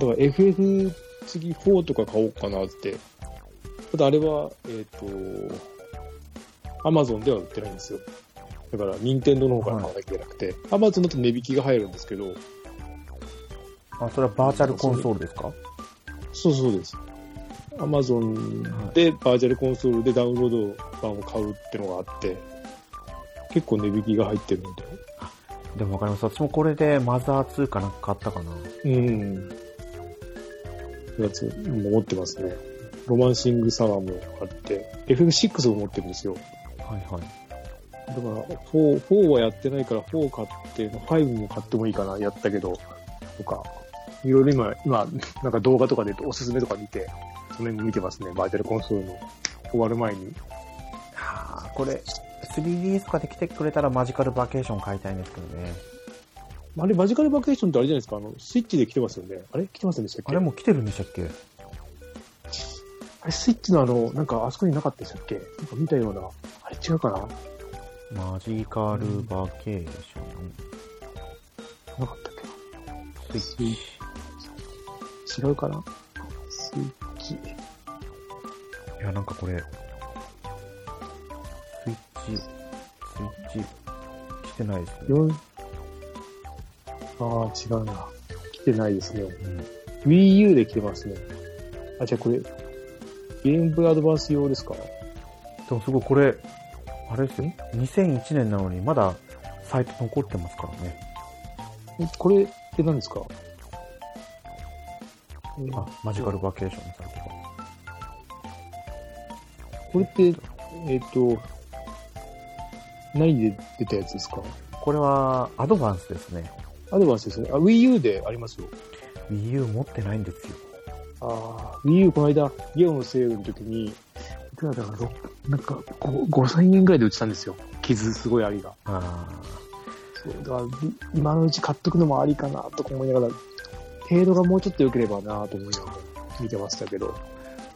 ら FF 次4とか買おうかなって。ただあれは、えっ、と、Amazon では売ってないんですよ。だから、任天堂の方から買わなきゃいけなくて、Amazon だと値引きが入るんですけど、あ、それはバーチャルコンソールですか？そうそうです。Amazon でバーチャルコンソールでダウンロード版を買うってのがあって、結構値引きが入ってるので、でもわかります。私もこれでマザー2かなんか買ったかな。うん。やつも持ってますね。ロマンシングサワーもあって、FF6 も持ってるんですよ。はいはい。だから、4、4はやってないから4買って、5も買ってもいいかな、やったけど、とか、いろいろ今、今、なんか動画とかでおすすめとか見て、その辺も見てますね、バーチャルコンソールの終わる前に。はあ、これ、3DS とかで来てくれたらマジカルバケーション買いたいんですけどね。あれ、マジカルバケーションってあれじゃないですか、あの、スイッチで来てますよね。あれ？来てませんでしたっけ？あれもう来てるんでしたっけ？あれ、スイッチのあの、なんかあそこになかったでしたっけ？なんか見たような。あれ違うかな？マジカルバケーション、なかったっけスイッチ。違うかな？スイッチ。いや、なんかこれ、スイッチ、スイッチ、来てないですね。四ああ、違うな。来てないですね。うん。Wii U で来てますね。あ、じゃあこれ、ゲームボーイアドバンス用ですか？でもすごいこれ、あれですよ。2001年なのにまだサイト残ってますからね。えこれって何ですか？えあ、マジカルバケーションのサイトが。これって、えっ、と、何で出たやつですか？これはアドバンスですね。アドバンスですね。あ、Wii U でありますよ。Wii U 持ってないんですよ。ああ、Wii U この間、ゲオのセールの時に、いくらだから、ろなんか5、5000円ぐらいで売ってたんですよ。傷すごいありが。あそう、だから、今のうち買っとくのもありかな、とか思いながら、程度がもうちょっと良ければな、と思いながら見てましたけど。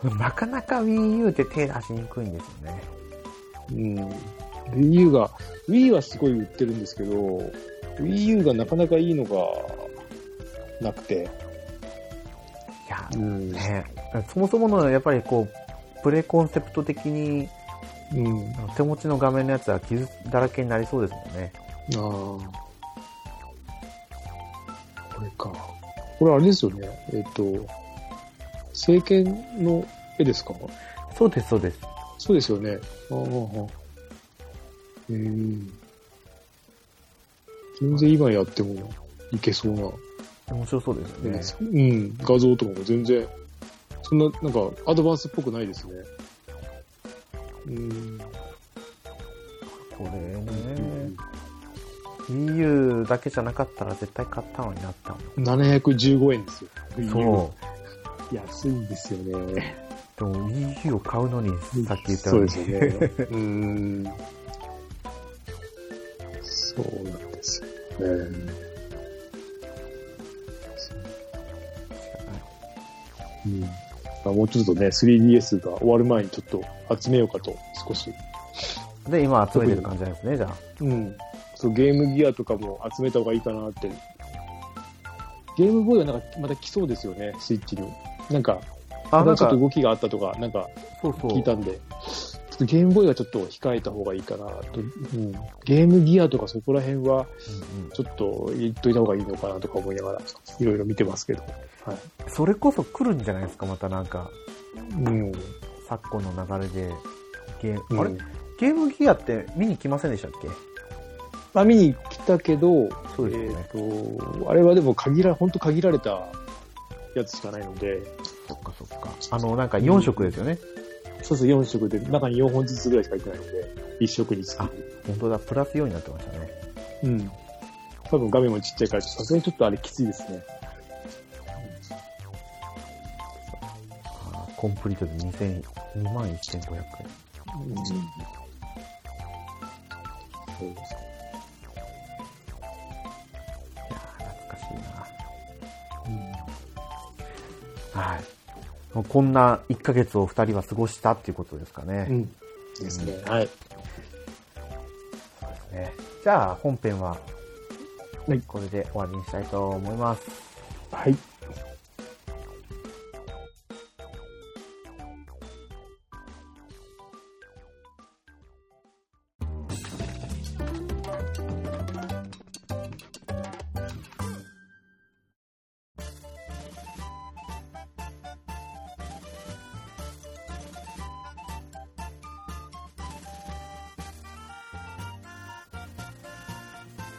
ーなかなか Wii U って手出しにくいんですよね。うん。Wii U が、Wii はすごい売ってるんですけど、Wii U がなかなかいいのが、なくて。いや、うん。ね、そもそものやっぱりこう、プレイコンセプト的にうん。手持ちの画面のやつは傷だらけになりそうですもんね。ああ。これか。これあれですよね。えっ、と、政権の絵ですか？そうです、そうです。そうですよね。ああ、ああ。えー、全然今やってもいけそうな、面白そうですよね。うん、画像とかも全然、そんな、なんか、アドバンスっぽくないですね。うん。これね、Wii U だけじゃなかったら絶対買ったのになったもん。715円ですよ。そう。安いんですよね。でも Wii U を買うのに、さっき言ったよに。そううですよね。うーん。そうなんですよね。うん。まあ、もうちょっとね、3DS が終わる前にちょっと集めようかと、少し。で、今集めてる感じなんですね、じゃあ。うん。そう、ゲームギアとかも集めた方がいいかなって。ゲームボーイはなんかまた来そうですよね、スイッチに。なんか、あ、まなんか、たちょっと動きがあったとか、なんかそうそう。聞いたんで、ちょっとゲームボーイはちょっと控えた方がいいかなと。うん、ゲームギアとかそこら辺は、うんうんちょっと言っといた方がいいのかなとか思いながら、いろいろ見てますけど。はい。それこそ来るんじゃないですか、またなんか、うん。昨今の流れで。ゲーム、うんあれ？ゲームギアって見に来ませんでしたっけ？まあ見に来たけど、そうですよねえっ、と、あれはでも限ら、本当限られたやつしかないので、そっかそっか。あの、なんか4色ですよね。そうそう4色で、中に4本ずつぐらいしか入ってないので、1色につき。あ本当だ、プラス4になってましたね。うん。多分画面もちっちゃいから、さすがにちょっとあれきついですね。コンプリートで2000 2万1500円。うん。そうですいやー懐かしいな。はい。こんな1ヶ月を2人は過ごしたっていうことですかね。うん。ですね。はい。そうですね。じゃあ本編ははい、これで終わりにしたいと思います。はい。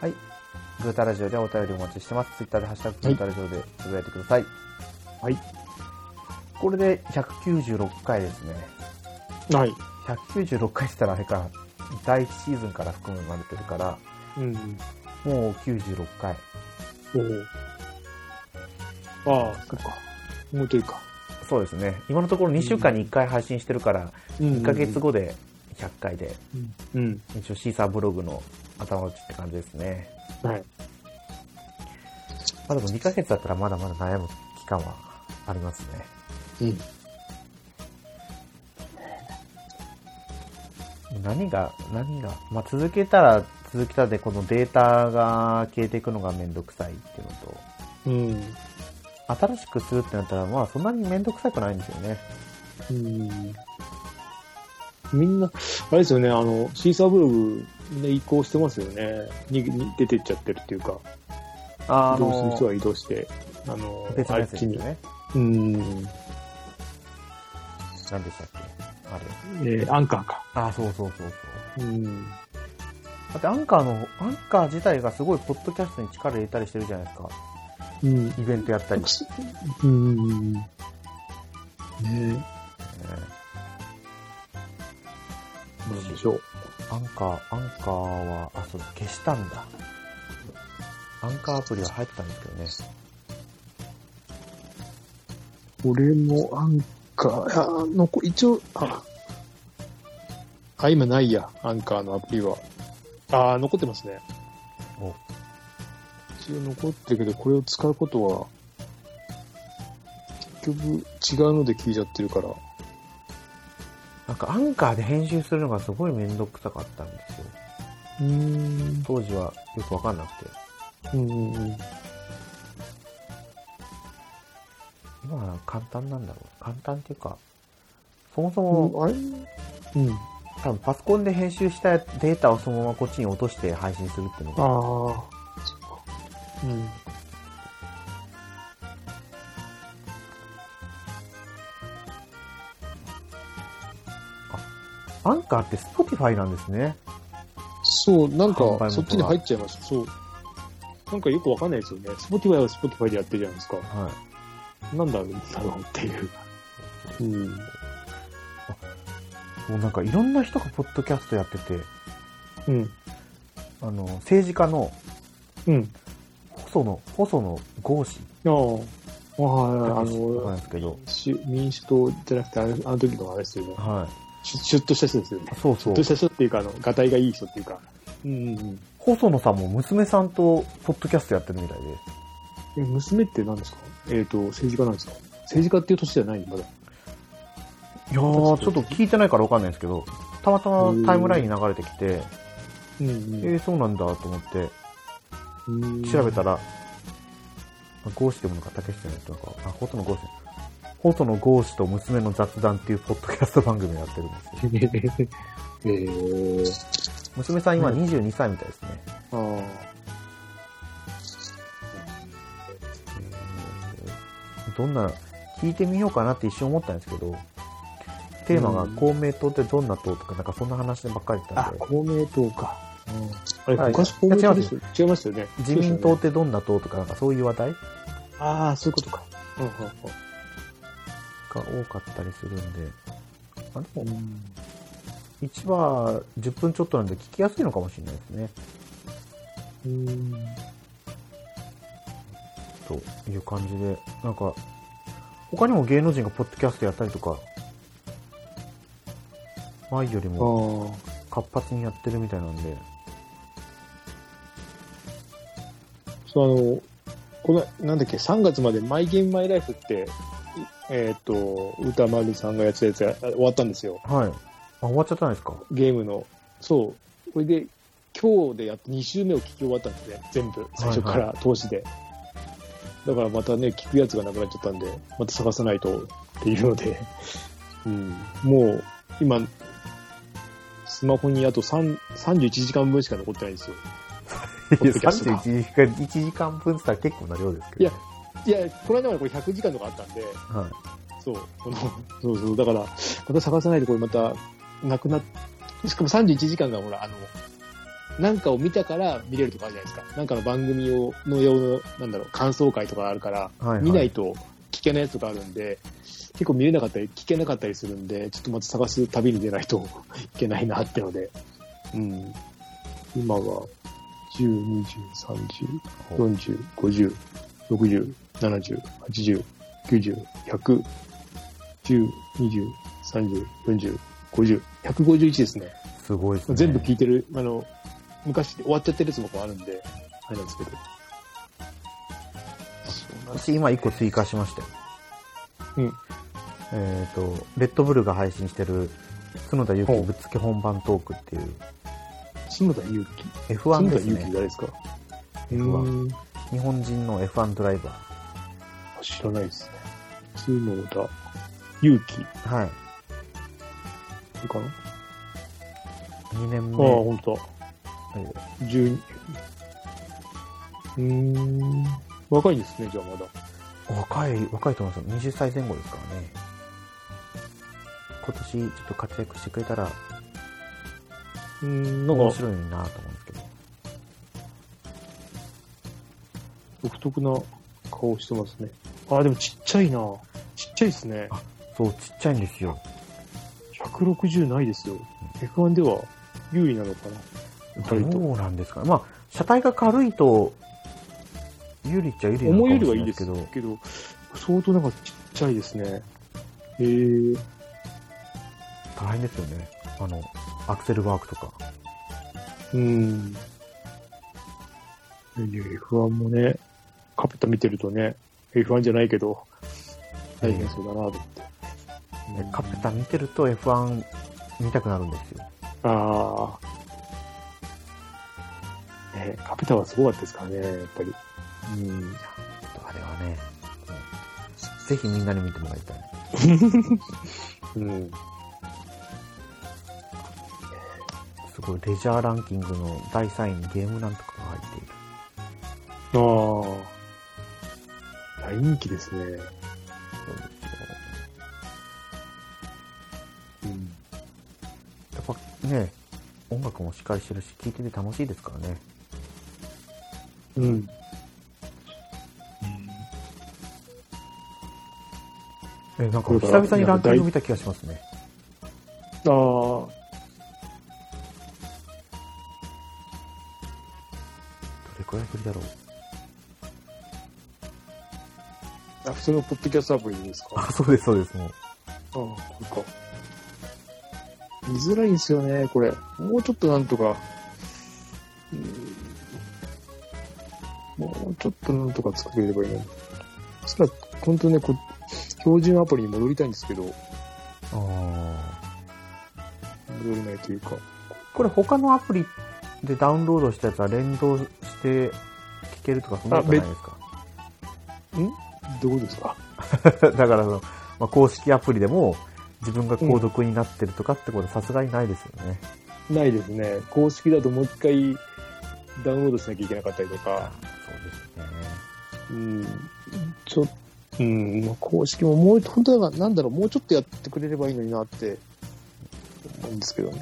はい。グータラジオでお便りお待ちしてます。ツイッターでハッシュタググータラジオでつぶやいてください。はい。これで196回ですね。はい。196回したらあれか、第1シーズンから含まれてるから、うん。もう96回。おお。ああ、そっか。もうちょいか。そうですね。今のところ2週間に1回配信してるから、うん1ヶ月後で100回で、うん。うん。一応シーサーブログの頭打ちって感じですね。はい。まあでも2ヶ月だったらまだまだ悩む期間はありますね。うん。何が、何が、まあ続けたら続けたでこのデータが消えていくのがめんどくさいっていうのと、うん。新しくするってなったら、まあそんなにめんどくさくないんですよね。うん。みんな、あれですよね、あの、シーサーブログ、みんな移行してますよね。に、に出てっちゃってるっていうか、あ移動する人は移動して、あの、別のや。ですよね。うん。何でしたっけ？あれ。えー、アンカーか。あ、そうそうそうそう。うん。だってアンカーの、アンカー自体がすごいポッドキャストに力入れたりしてるじゃないですか。うん。イベントやったり。うん。ねなんでしょう。アンカー、アンカーは、あ、そうだ、消したんだ。アンカーアプリは入ってたんですけどね。俺もアンカー、あ、残一応、あ、あ、今ないや、アンカーのアプリは。あ、残ってますね。お一応残ってるけど、これを使うことは、結局違うので聞いちゃってるから。なんかアンカーで編集するのがすごいめんどくさかったんですよ。うーん。当時はよくわかんなくて。うんうんうん。今は簡単なんだろう。簡単っていうか、そもそも、あれうん。多分パソコンで編集したデータをそのままこっちに落として配信するっていうのああが、。そっか。うん。アンカーって Spotify なんですね。そう、なんか、そっちに入っちゃいました。そう。なんかよくわかんないですよね。 Spotify は Spotify でやってるじゃないですか。はい。なんだろうっていう。うん。もうなんかいろんな人がポッドキャストやってて、うん。あの、政治家のうん。細野、細野豪志ああ。ああ、あなんのですけど、し民主党じゃなくて、あのあの時の話ですよね。はシュシュッとした人ですよねい。。そうそうシュッと。した人っていうか、あの、がたいがいい人っていうか。うんうんうん。細野さんも娘さんとポッドキャストやってるみたいで、え、娘って何ですか？えっ、と、政治家なんですか？政治家っていう年じゃないまだ。いやー、ちょっと聞いてないからわかんないですけど、たまたまタイムラインに流れてきて、うんえー、そうなんだと思って、うん。調べたら、ゴーシでもなんか、たけしじゃないとか、あ、細野ゴーシ。細野ゴーシと娘の雑談っていうポッドキャスト番組をやってるんですよ。えー、娘さん今うん22歳みたいですね。ああ。えーどんな、聞いてみようかなって一瞬思ったんですけど、テーマがうん公明党ってどんな党とか、なんかそんな話ばっかりだったあん、で、公明党か。あれ、はい昔公明党ですよ。違いましたよね。自民党ってどんな党とか、なんかそういう話題？ああ、そういうことか。うんが多かったりするんで、あでもうんうん。1話10分ちょっとなんで聞きやすいのかもしれないですね。うん。という感じで、なんか、他にも芸能人がポッドキャストやったりとか、前よりあもあ。活発にやってるみたいなんで、そう、あの、この、なんだっけ、3月までマイゲームマイライフって、えっ、と、歌丸さんがやってたやつが終わったんですよ。はい。あ、終わっちゃったんですか？ゲームの。そう。これで、今日でやっと2週目を聞き終わったんですね。全部。最初から通しで。だからまたね、聞くやつがなくなっちゃったんで、また探さないとっていうので、うん。もう、今、スマホにあと3 31時間分しか残ってないんですよ。ポッドキャストが31時間、1時間分って言ったら結構な量ですけど。いや、いや、この間までこれ100時間とかあったんで、はい。そう、この、そうそう、だから、また探さないとこれまた、なくなっ、しかも31時間がほら、あの、なんかを見たから見れるとかあるじゃないですか。なんかの番組を、の用の、なんだろう、感想会とかあるから、はい、はい。見ないと聞けないやつとかあるんで、結構見れなかったり、聞けなかったりするんで、ちょっとまた探す旅に出ないと いけないなってので、うん。今は、10、20、30、40、50、60、70、80、90、100、10、20、30、40、50、151ですね。すごいですね。全部聞いてる、あの、昔終わっちゃってるやつもこうあるんで、あれなんですけど。私今1個追加しましたよ。うん。えっ、と、レッドブルが配信してる、角田祐希ぶっつけ本番トークっていう、篠田祐樹。F1 ですね篠田祐樹。誰ですか？F1 うん日本人の F1 ドライバー。知らないですね。角田、勇気、はい。かな？2年ああ、目。ほんとだ。はい12。うーん。若いですね、じゃあまだ。若い、若いと思いますよ。20歳前後ですからね。今年ちょっと活躍してくれたらうーん、なんか面白いなと思うんですけど。独特な顔してますね。あ、でもちっちゃいな。ちっちゃいですね。そう、ちっちゃいんですよ。160ないですよ。F1 では優位なのかな。ど。うなんですかね。まあ、車体が軽いと、有利っちゃ有利なのかもしれりはいいですないですけど、けど、相当なんかちっちゃいですね。へえ大変ですよね。あの、アクセルワークとか。うん。いや F1 もね、カペタ見てるとね、F1 じゃないけど、大変そうだなと思って。ねカペタ見てると F1 見たくなるんですよ。ああ。ね、カペタはすごかったですからね、やっぱり。うん。あれはね、ぜひみんなに見てもらいたい。うん。すごい、レジャーランキングの第3位にゲームなんとかが入っている。ああ。大人気ですね。そうですよ。うん。やっぱね、音楽もしっかりしてるし、聴いてて楽しいですからね。うん。え、なんか久々にランキング見た気がしますね。ああ。どれくらいぶりだろう。あ、普通のポッドキャストアプリですか？あ、そうです、そうです、もう。ああ、これか。見づらいんですよね、これ。もうちょっとなんとか、うんもうちょっとなんとか作れればいいのに。そしたら、本当ね、こう標準アプリに戻りたいんですけど、あ戻れないというか。ーこれ他のアプリでダウンロードしたやつは連動して聴けるとかそんなことないですか？どういうことですか？だからその、まあ、公式アプリでも自分が購読になってるとかってことはさすがにないですよね。ないですね。公式だともう一回ダウンロードしなきゃいけなかったりとか、そうですね。うん、ちょっうん、まあ公式ももう、本当はなんだろう、もうちょっとやってくれればいいのになって思うんですけどね。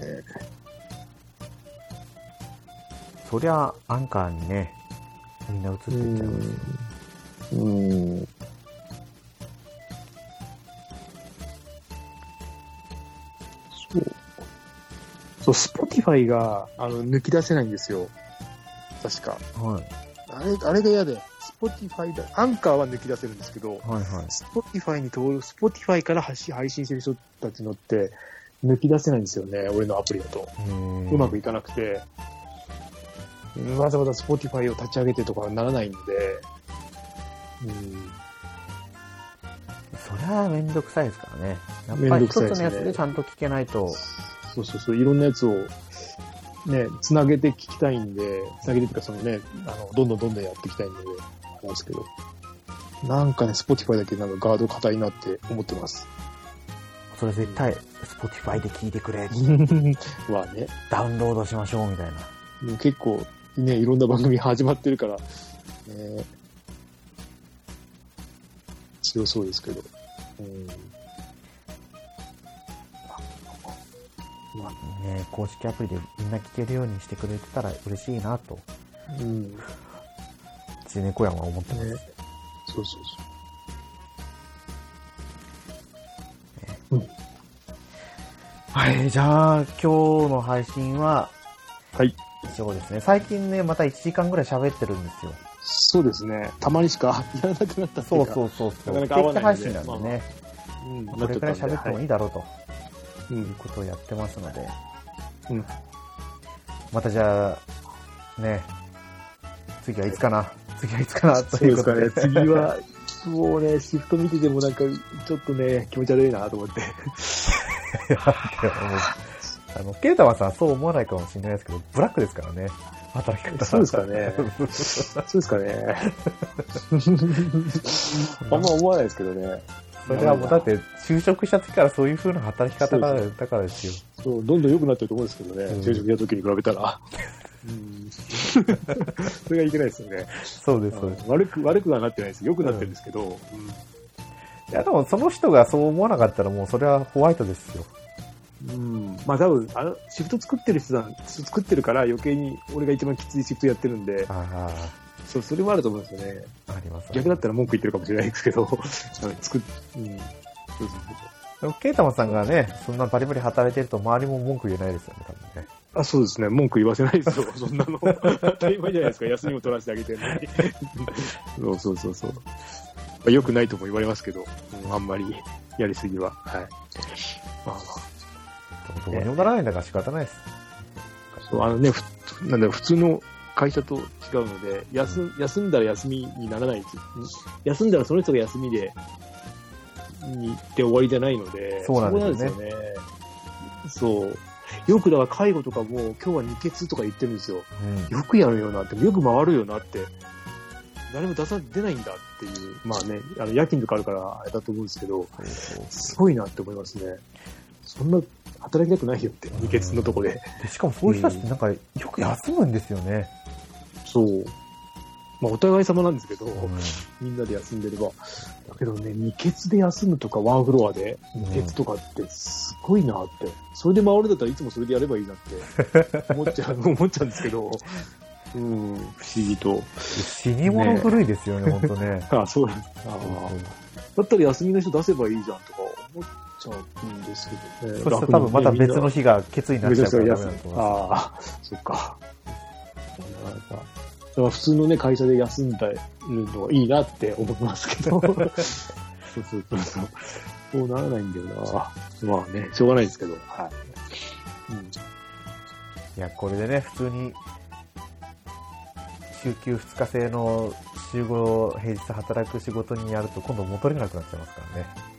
そりゃ、アンカーにね、みんな映ってっちゃいますよ。うん。そう、 Spotify が、あの、抜き出せないんですよ。確か。はい。あれ、あれが嫌で、スポティファイだ、アンカーは抜き出せるんですけど、はいはい。 Spotify に登録、 Spotify から配信してる人たちのって、抜き出せないんですよね、俺のアプリだと。うまくいかなくて、わざわざ Spotify を立ち上げてとかはならないんで、うん、そりゃめんどくさいですからね。やっぱり一つのやつでちゃんと聞けないと、そうそうそう、いろんなやつを、ね、つなげて聞きたいんで、つなげてっていうか、そのね、あの、どんどんどんどんやっていきたいんで、なんですけど、なんかね、 Spotify だけなんかガード硬いなって思ってます。それ絶対、Spotify で聞いてくれ、まあね、ダウンロードしましょうみたいな。もう結構、ね、いろんな番組始まってるから、ね、強そうですけど。うんね、公式アプリでみんな聞けるようにしてくれてたら嬉しいなと、うん。ち猫山は思ってます。ねそうそうはい、じゃあ、今日の配信は、はい。以上ですね。最近ね、また1時間ぐらい喋ってるんですよ。そうですね。たまにしかやらなくなったそうかそうそうそう。なかなか合わないんで定期配信なんでね、うん。これくらい喋ってもいいだろうとう。いうんことをやってますので、うん。またじゃあ、ね、次はいつかな？次はいつかな？ということで。ですかね。次は、もうね、シフト見ててもなんか、ちょっとね、気持ち悪いなと思って。あの、ケイタマさんはそう思わないかもしれないですけど、ブラックですからね。働き方そうですかね。そうですかね。あんま思わないですけどね。それはもうだって、就職した時からそういう風な働き方がだからですよ。そう、どんどん良くなってると思うんですけどね。うん就職した時に比べたら。うんそれがいけないですよね。そうです、そうです。悪く、悪くはなってないです。良くなってるんですけど。いや、でもその人がそう思わなかったらもうそれはホワイトですよ。うん。まあ多分、あの、シフト作ってる人だ、作ってるから余計に俺が一番きついシフトやってるんで、あそう、それもあると思うんですよね。あ、あります、逆だったら文句言ってるかもしれないですけど、あの作っ、うん。そうそうでも、ケイタマさんがね、そんなバリバリ働いてると周りも文句言えないですよね、多分ね。あ、そうですね。文句言わせないですよ。そんなの。当たり前じゃないですか。休みも取らせてあげてるのに。そうそうそうそう。まあ、よくないとも言われますけど、うんあんまりやりすぎは。はい。まあ、どうにもならないんだから仕方ないです。そうあのね、ふなんだ普通の会社と違うので、休休んだら休みにならない。休んだらその人が休みで、に行って終わりじゃないので、そうなんですよねそこなんですよね。そう。よくだから介護とかも今日は二欠とか言ってるんですよ。うん。よくやるよなって、よく回るよなって、誰も出さ、出ないんだっていう、まあね、あの夜勤とかあるからあれだと思うんですけど、すごいなって思いますね。そんな働きたくないよって、二欠のとこで。でしかもそういう人たちってなんか、よく休むんですよね。そう。まあお互い様なんですけど、うんみんなで休んでれば。だけどね、二欠で休むとかワンフロアでうん二欠とかってすごいなって。それで回るんだったらいつもそれでやればいいなって思っちゃう、思っちゃうんですけど、うん、不思議と。死に物狂いですよね、ほんとね。あそうなんです。あーだったら休みの人出せばいいじゃんとか思っちゃうんですけどね。そしたら多分また別の日日が欠になっちゃうからダメだと思いまああ、そっか。なんか、それは普通のね、会社で休んだるのはいいなって思いますけど。そうそうそうそう。そうならないんだよな。まあね、しょうがないですけど。はい。うんす。いや、これでね、普通に、週休2日制の週5平日働く仕事にやると今度戻れなくなっちゃいますからね。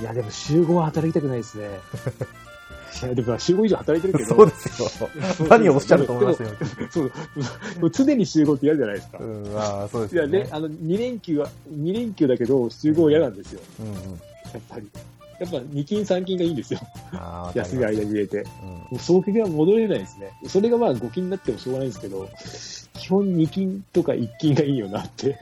いや、でも週5は働きたくないですね。いや、でも週5以上働いてるけど。そうですよ。何をおっしゃると思いますよ。そう。常に週5って嫌じゃないですか。うん、ああ、そうですいやね。あの、2連休は、2連休だけど、週5嫌なんですよ。うんうん。やっぱり。やっぱ2勤3勤がいいんですよ。休み間に入れて。うんもう早期が戻れないですね。それがまあ5勤になってもしょうがないんですけど、基本2勤とか1勤がいいよなって。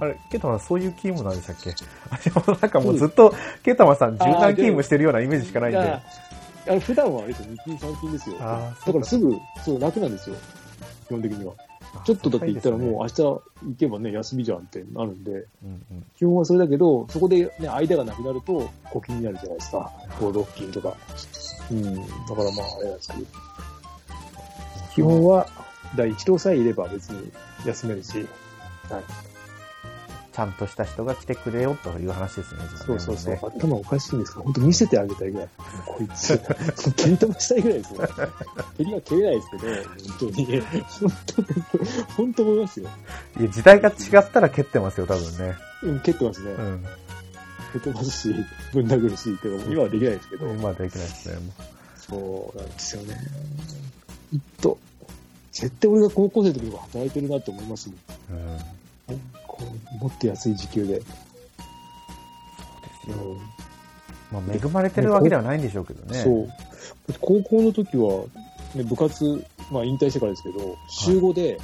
あれ、ケイタマさんそういう勤務なんでしたっけ？あでもなんかもうずっと、ケイタマさん柔軟勤務してるようなイメージしかないんで。あの普段はあれですよ、2勤3勤ですよ。だからすぐ、そう、楽なんですよ。基本的には。ちょっとだって言ったらもう明日行けばね、休みじゃんってなるんで、うんうん。基本はそれだけど、そこでね、間がなくなると、5勤になるじゃないですか。5、6勤とか。うん。だからまあ、あれなんですけど。基本は、第一郎さえいれば別に休めるし。はい。ちゃんとした人が来てくれよという話ですね、実そうそうそう。頭おかしいんですから、本当見せてあげたいぐらい。こいつ。蹴り飛ばしたいぐらいですよ。蹴りは蹴れないですけど、本当に。本当に、本当思いますよ。いや、時代が違ったら蹴ってますよ、多分ね。うん、蹴ってますね。うん。蹴ってますし、ぶん殴るし、けど、今はできないですけど。今はできないですね。もそうなんですよね。きっと、絶対俺が高校生の時は働いてるなって思いますもうん。こうもっと安い時給で。ですよ。うんまあ、恵まれてるわけではないんでしょうけどね。そう。高校の時は、ね、部活、まあ引退してからですけど、週5で、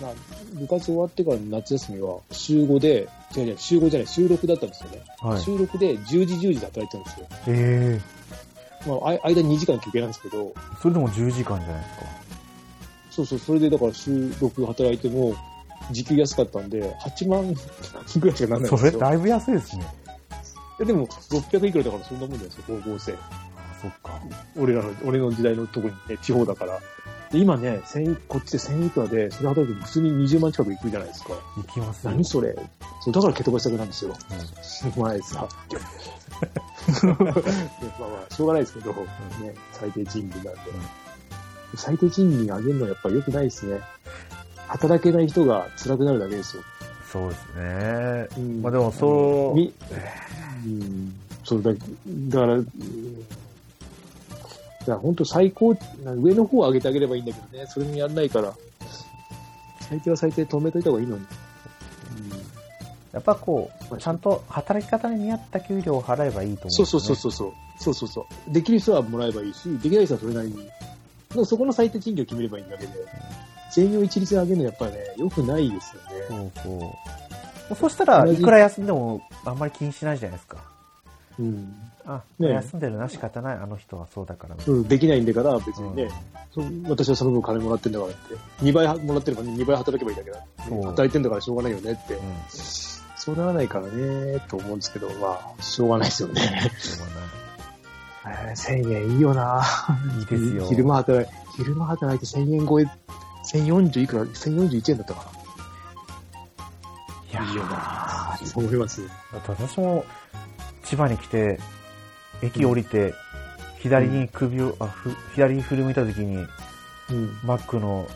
まあ、部活終わってからの夏休みは、週5で、違う違う、週5じゃない、週6だったんですよね。はい。週6で10時10時で働いてたんですよ。ええまあ、あ間2時間休憩なんですけど、それでも10時間じゃないですか。そうそう、それでだから週6働いても、時給安かったんで、8万ぐらいしかなんないんそですよ。れだいぶ安いですね。えでも、600いくらだからそんなもんじゃないですか、高校生。あ、そっか。俺らの、俺の時代の特にね、地方だから。で今ね、1000こっちで1000いくらで、それ働くと普通に20万近くいくじゃないですか。行きますよ。何それそう、だから蹴飛ばしたくなるんですよ。うんお前さ。まあまあ、しょうがないですけど、ね、最低賃金なんで。最低賃金上げるのはやっぱり良くないですね。働けない人が辛くなるだけですよ。そうですね。うんまあでもそう、みうん、そうだ、だから、うんだから本当最高、上の方を上げてあげればいいんだけどね、それもやんないから、最低は最低止めといた方がいいのに。やっぱこう、はいちゃんと働き方に見合った給料を払えばいいと思うんそうそうそうう。そうそう。そうそうそう。できる人はもらえばいいし、できない人はそれなりに。そこの最低賃金を決めればいいだけで、全員を一律で上げるのはやっぱりね、良くないですよね。そうそう。そしたら、いくら休んでもあんまり気にしないじゃないですか。うん。あ、ね休んでるな、仕方ない。あの人はそうだから。うん、できないんだから別にね、う私はその分金もらってんだからって、2倍はもらってるから2倍働けばいいだけだ。働いてんだからしょうがないよねって。うん。そうならないからね、と思うんですけど、まあ、しょうがないですよね。しょうがない。えー1000円いいよな。いいですよ。昼間働い昼間働いて1000円超え、1040いくら、1041円だったかな。いいよーな。そう思います。だって私も千葉に来て、駅降りて、左に首を、あふ左に振り向いた時に、うん。マックの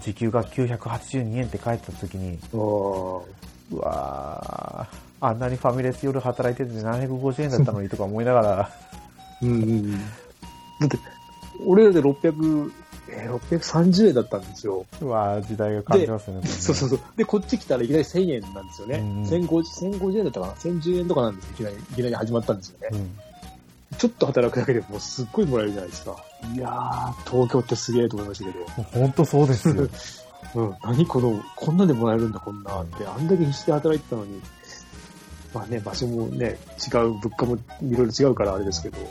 時給が982円って書いてた時に、うわーあんなにファミレス夜働いてて750円だったのにとか思いながら、うんうんうん。だって、俺らで600、えー、630円だったんですよ。うわー時代が感じますよね。そうそうそう。で、こっち来たらいきなり1000円なんですよね。うんうん1050 1050円だったかな ?1010 円とかなんですよ。いきなり、いきなり始まったんですよね。うん。ちょっと働くだけでもうすっごいもらえるじゃないですか。いやー、東京ってすげえと思いましたけど。本当そうですよ。うん、何この、こんなんでもらえるんだ、こんなって。あんだけ必死で働いてたのに。まあね、場所もね、違う、物価もいろいろ違うからあれですけど。いや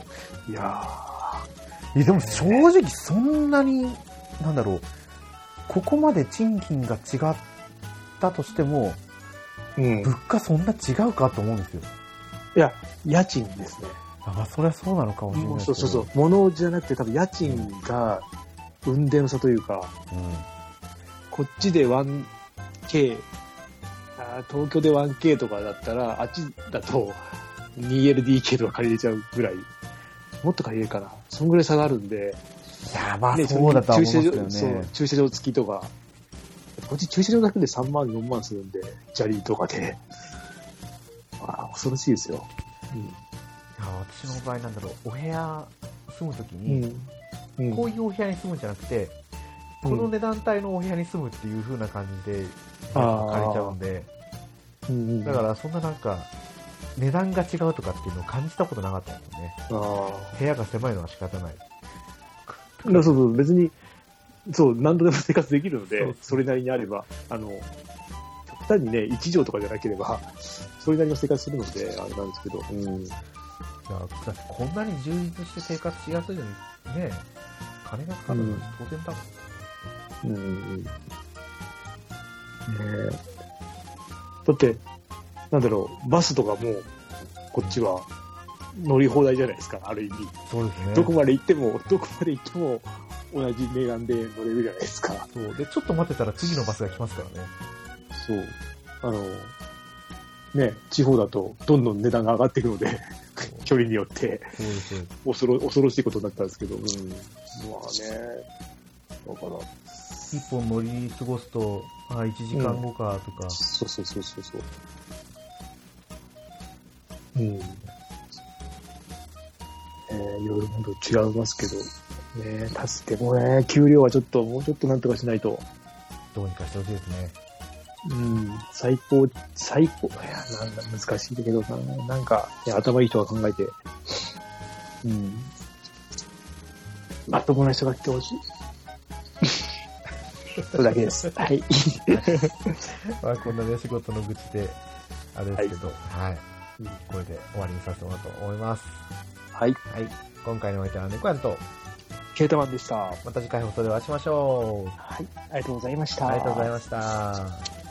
いやでも正直そんなに、なんだろう、ここまで賃金が違ったとしても、ー、うん。物価そんな違うかと思うんですよ。いや、家賃ですね。あ、まあそりゃそうなのかもしれないですけど。そうそうそう。物じゃなくて多分家賃が、運転の差というか、うん。こっちで 1K、あー東京で 1K とかだったら、あっちだと 2LDK とか借りれちゃうぐらい、もっと借りれるかな。そんぐらい差があるんで、いや、まあねそうだとは思います駐けど車場そうね。駐車場付きとか、こっち駐車場だけで3万、4万するんで、砂利とかで。ああ、恐ろしいですよ。いや私の場合なんだろう、お部屋住むときうに、ん。うん。こういうお部屋に住むんじゃなくて、うんこの値段帯のお部屋に住むっていう風な感じで、借りちゃうんで、うんうんだからそんななんか、値段が違うとかっていうのを感じたことなかったんですよね。あ部屋が狭いのは仕方ない。あ。そうそう、別に、そう、何度でも生活できるので、そうそれなりにあれば、あの、極端にね、1畳とかじゃなければ、それなりの生活するので、あれなんですけど、うん。いやだってこんなに充実して生活しやすいのに、ね、金がかかるのは当然だもん。うんうん。ねえだって、なんだろう、バスとかも、こっちは乗り放題じゃないですか、ある意味。そうですね。どこまで行っても、どこまで行っても、同じ値段で乗れるじゃないですか。そう。で、ちょっと待ってたら次のバスが来ますからね。そう。あの、ね、地方だとどんどん値段が上がっていくので、距離によって恐ろ恐ろしいことになったんですけど、うん。まあね、だから、一本乗り過ごすと、あ、1時間後かとか、そうそうそうそうそう。うん。えー、いろいろ本当違いますけど、ね、助けもね、給料はちょっと、もうちょっとなんとかしないと。どうにかしてほしいですね。うん、最高、最高、いや、なんだ、難しいけどな、なんか、頭いい人が考えて、うん。まともな人が来てほしい。それだけです。はい。まあ、こんなね、仕事の愚痴で、あれですけど、はい。うんこれで終わりにさせてもらおうと思います。はい。はい。今回のお相手は猫やんと、ケータマンでした。また次回放送でお会いしましょう。はい。ありがとうございました。ありがとうございました。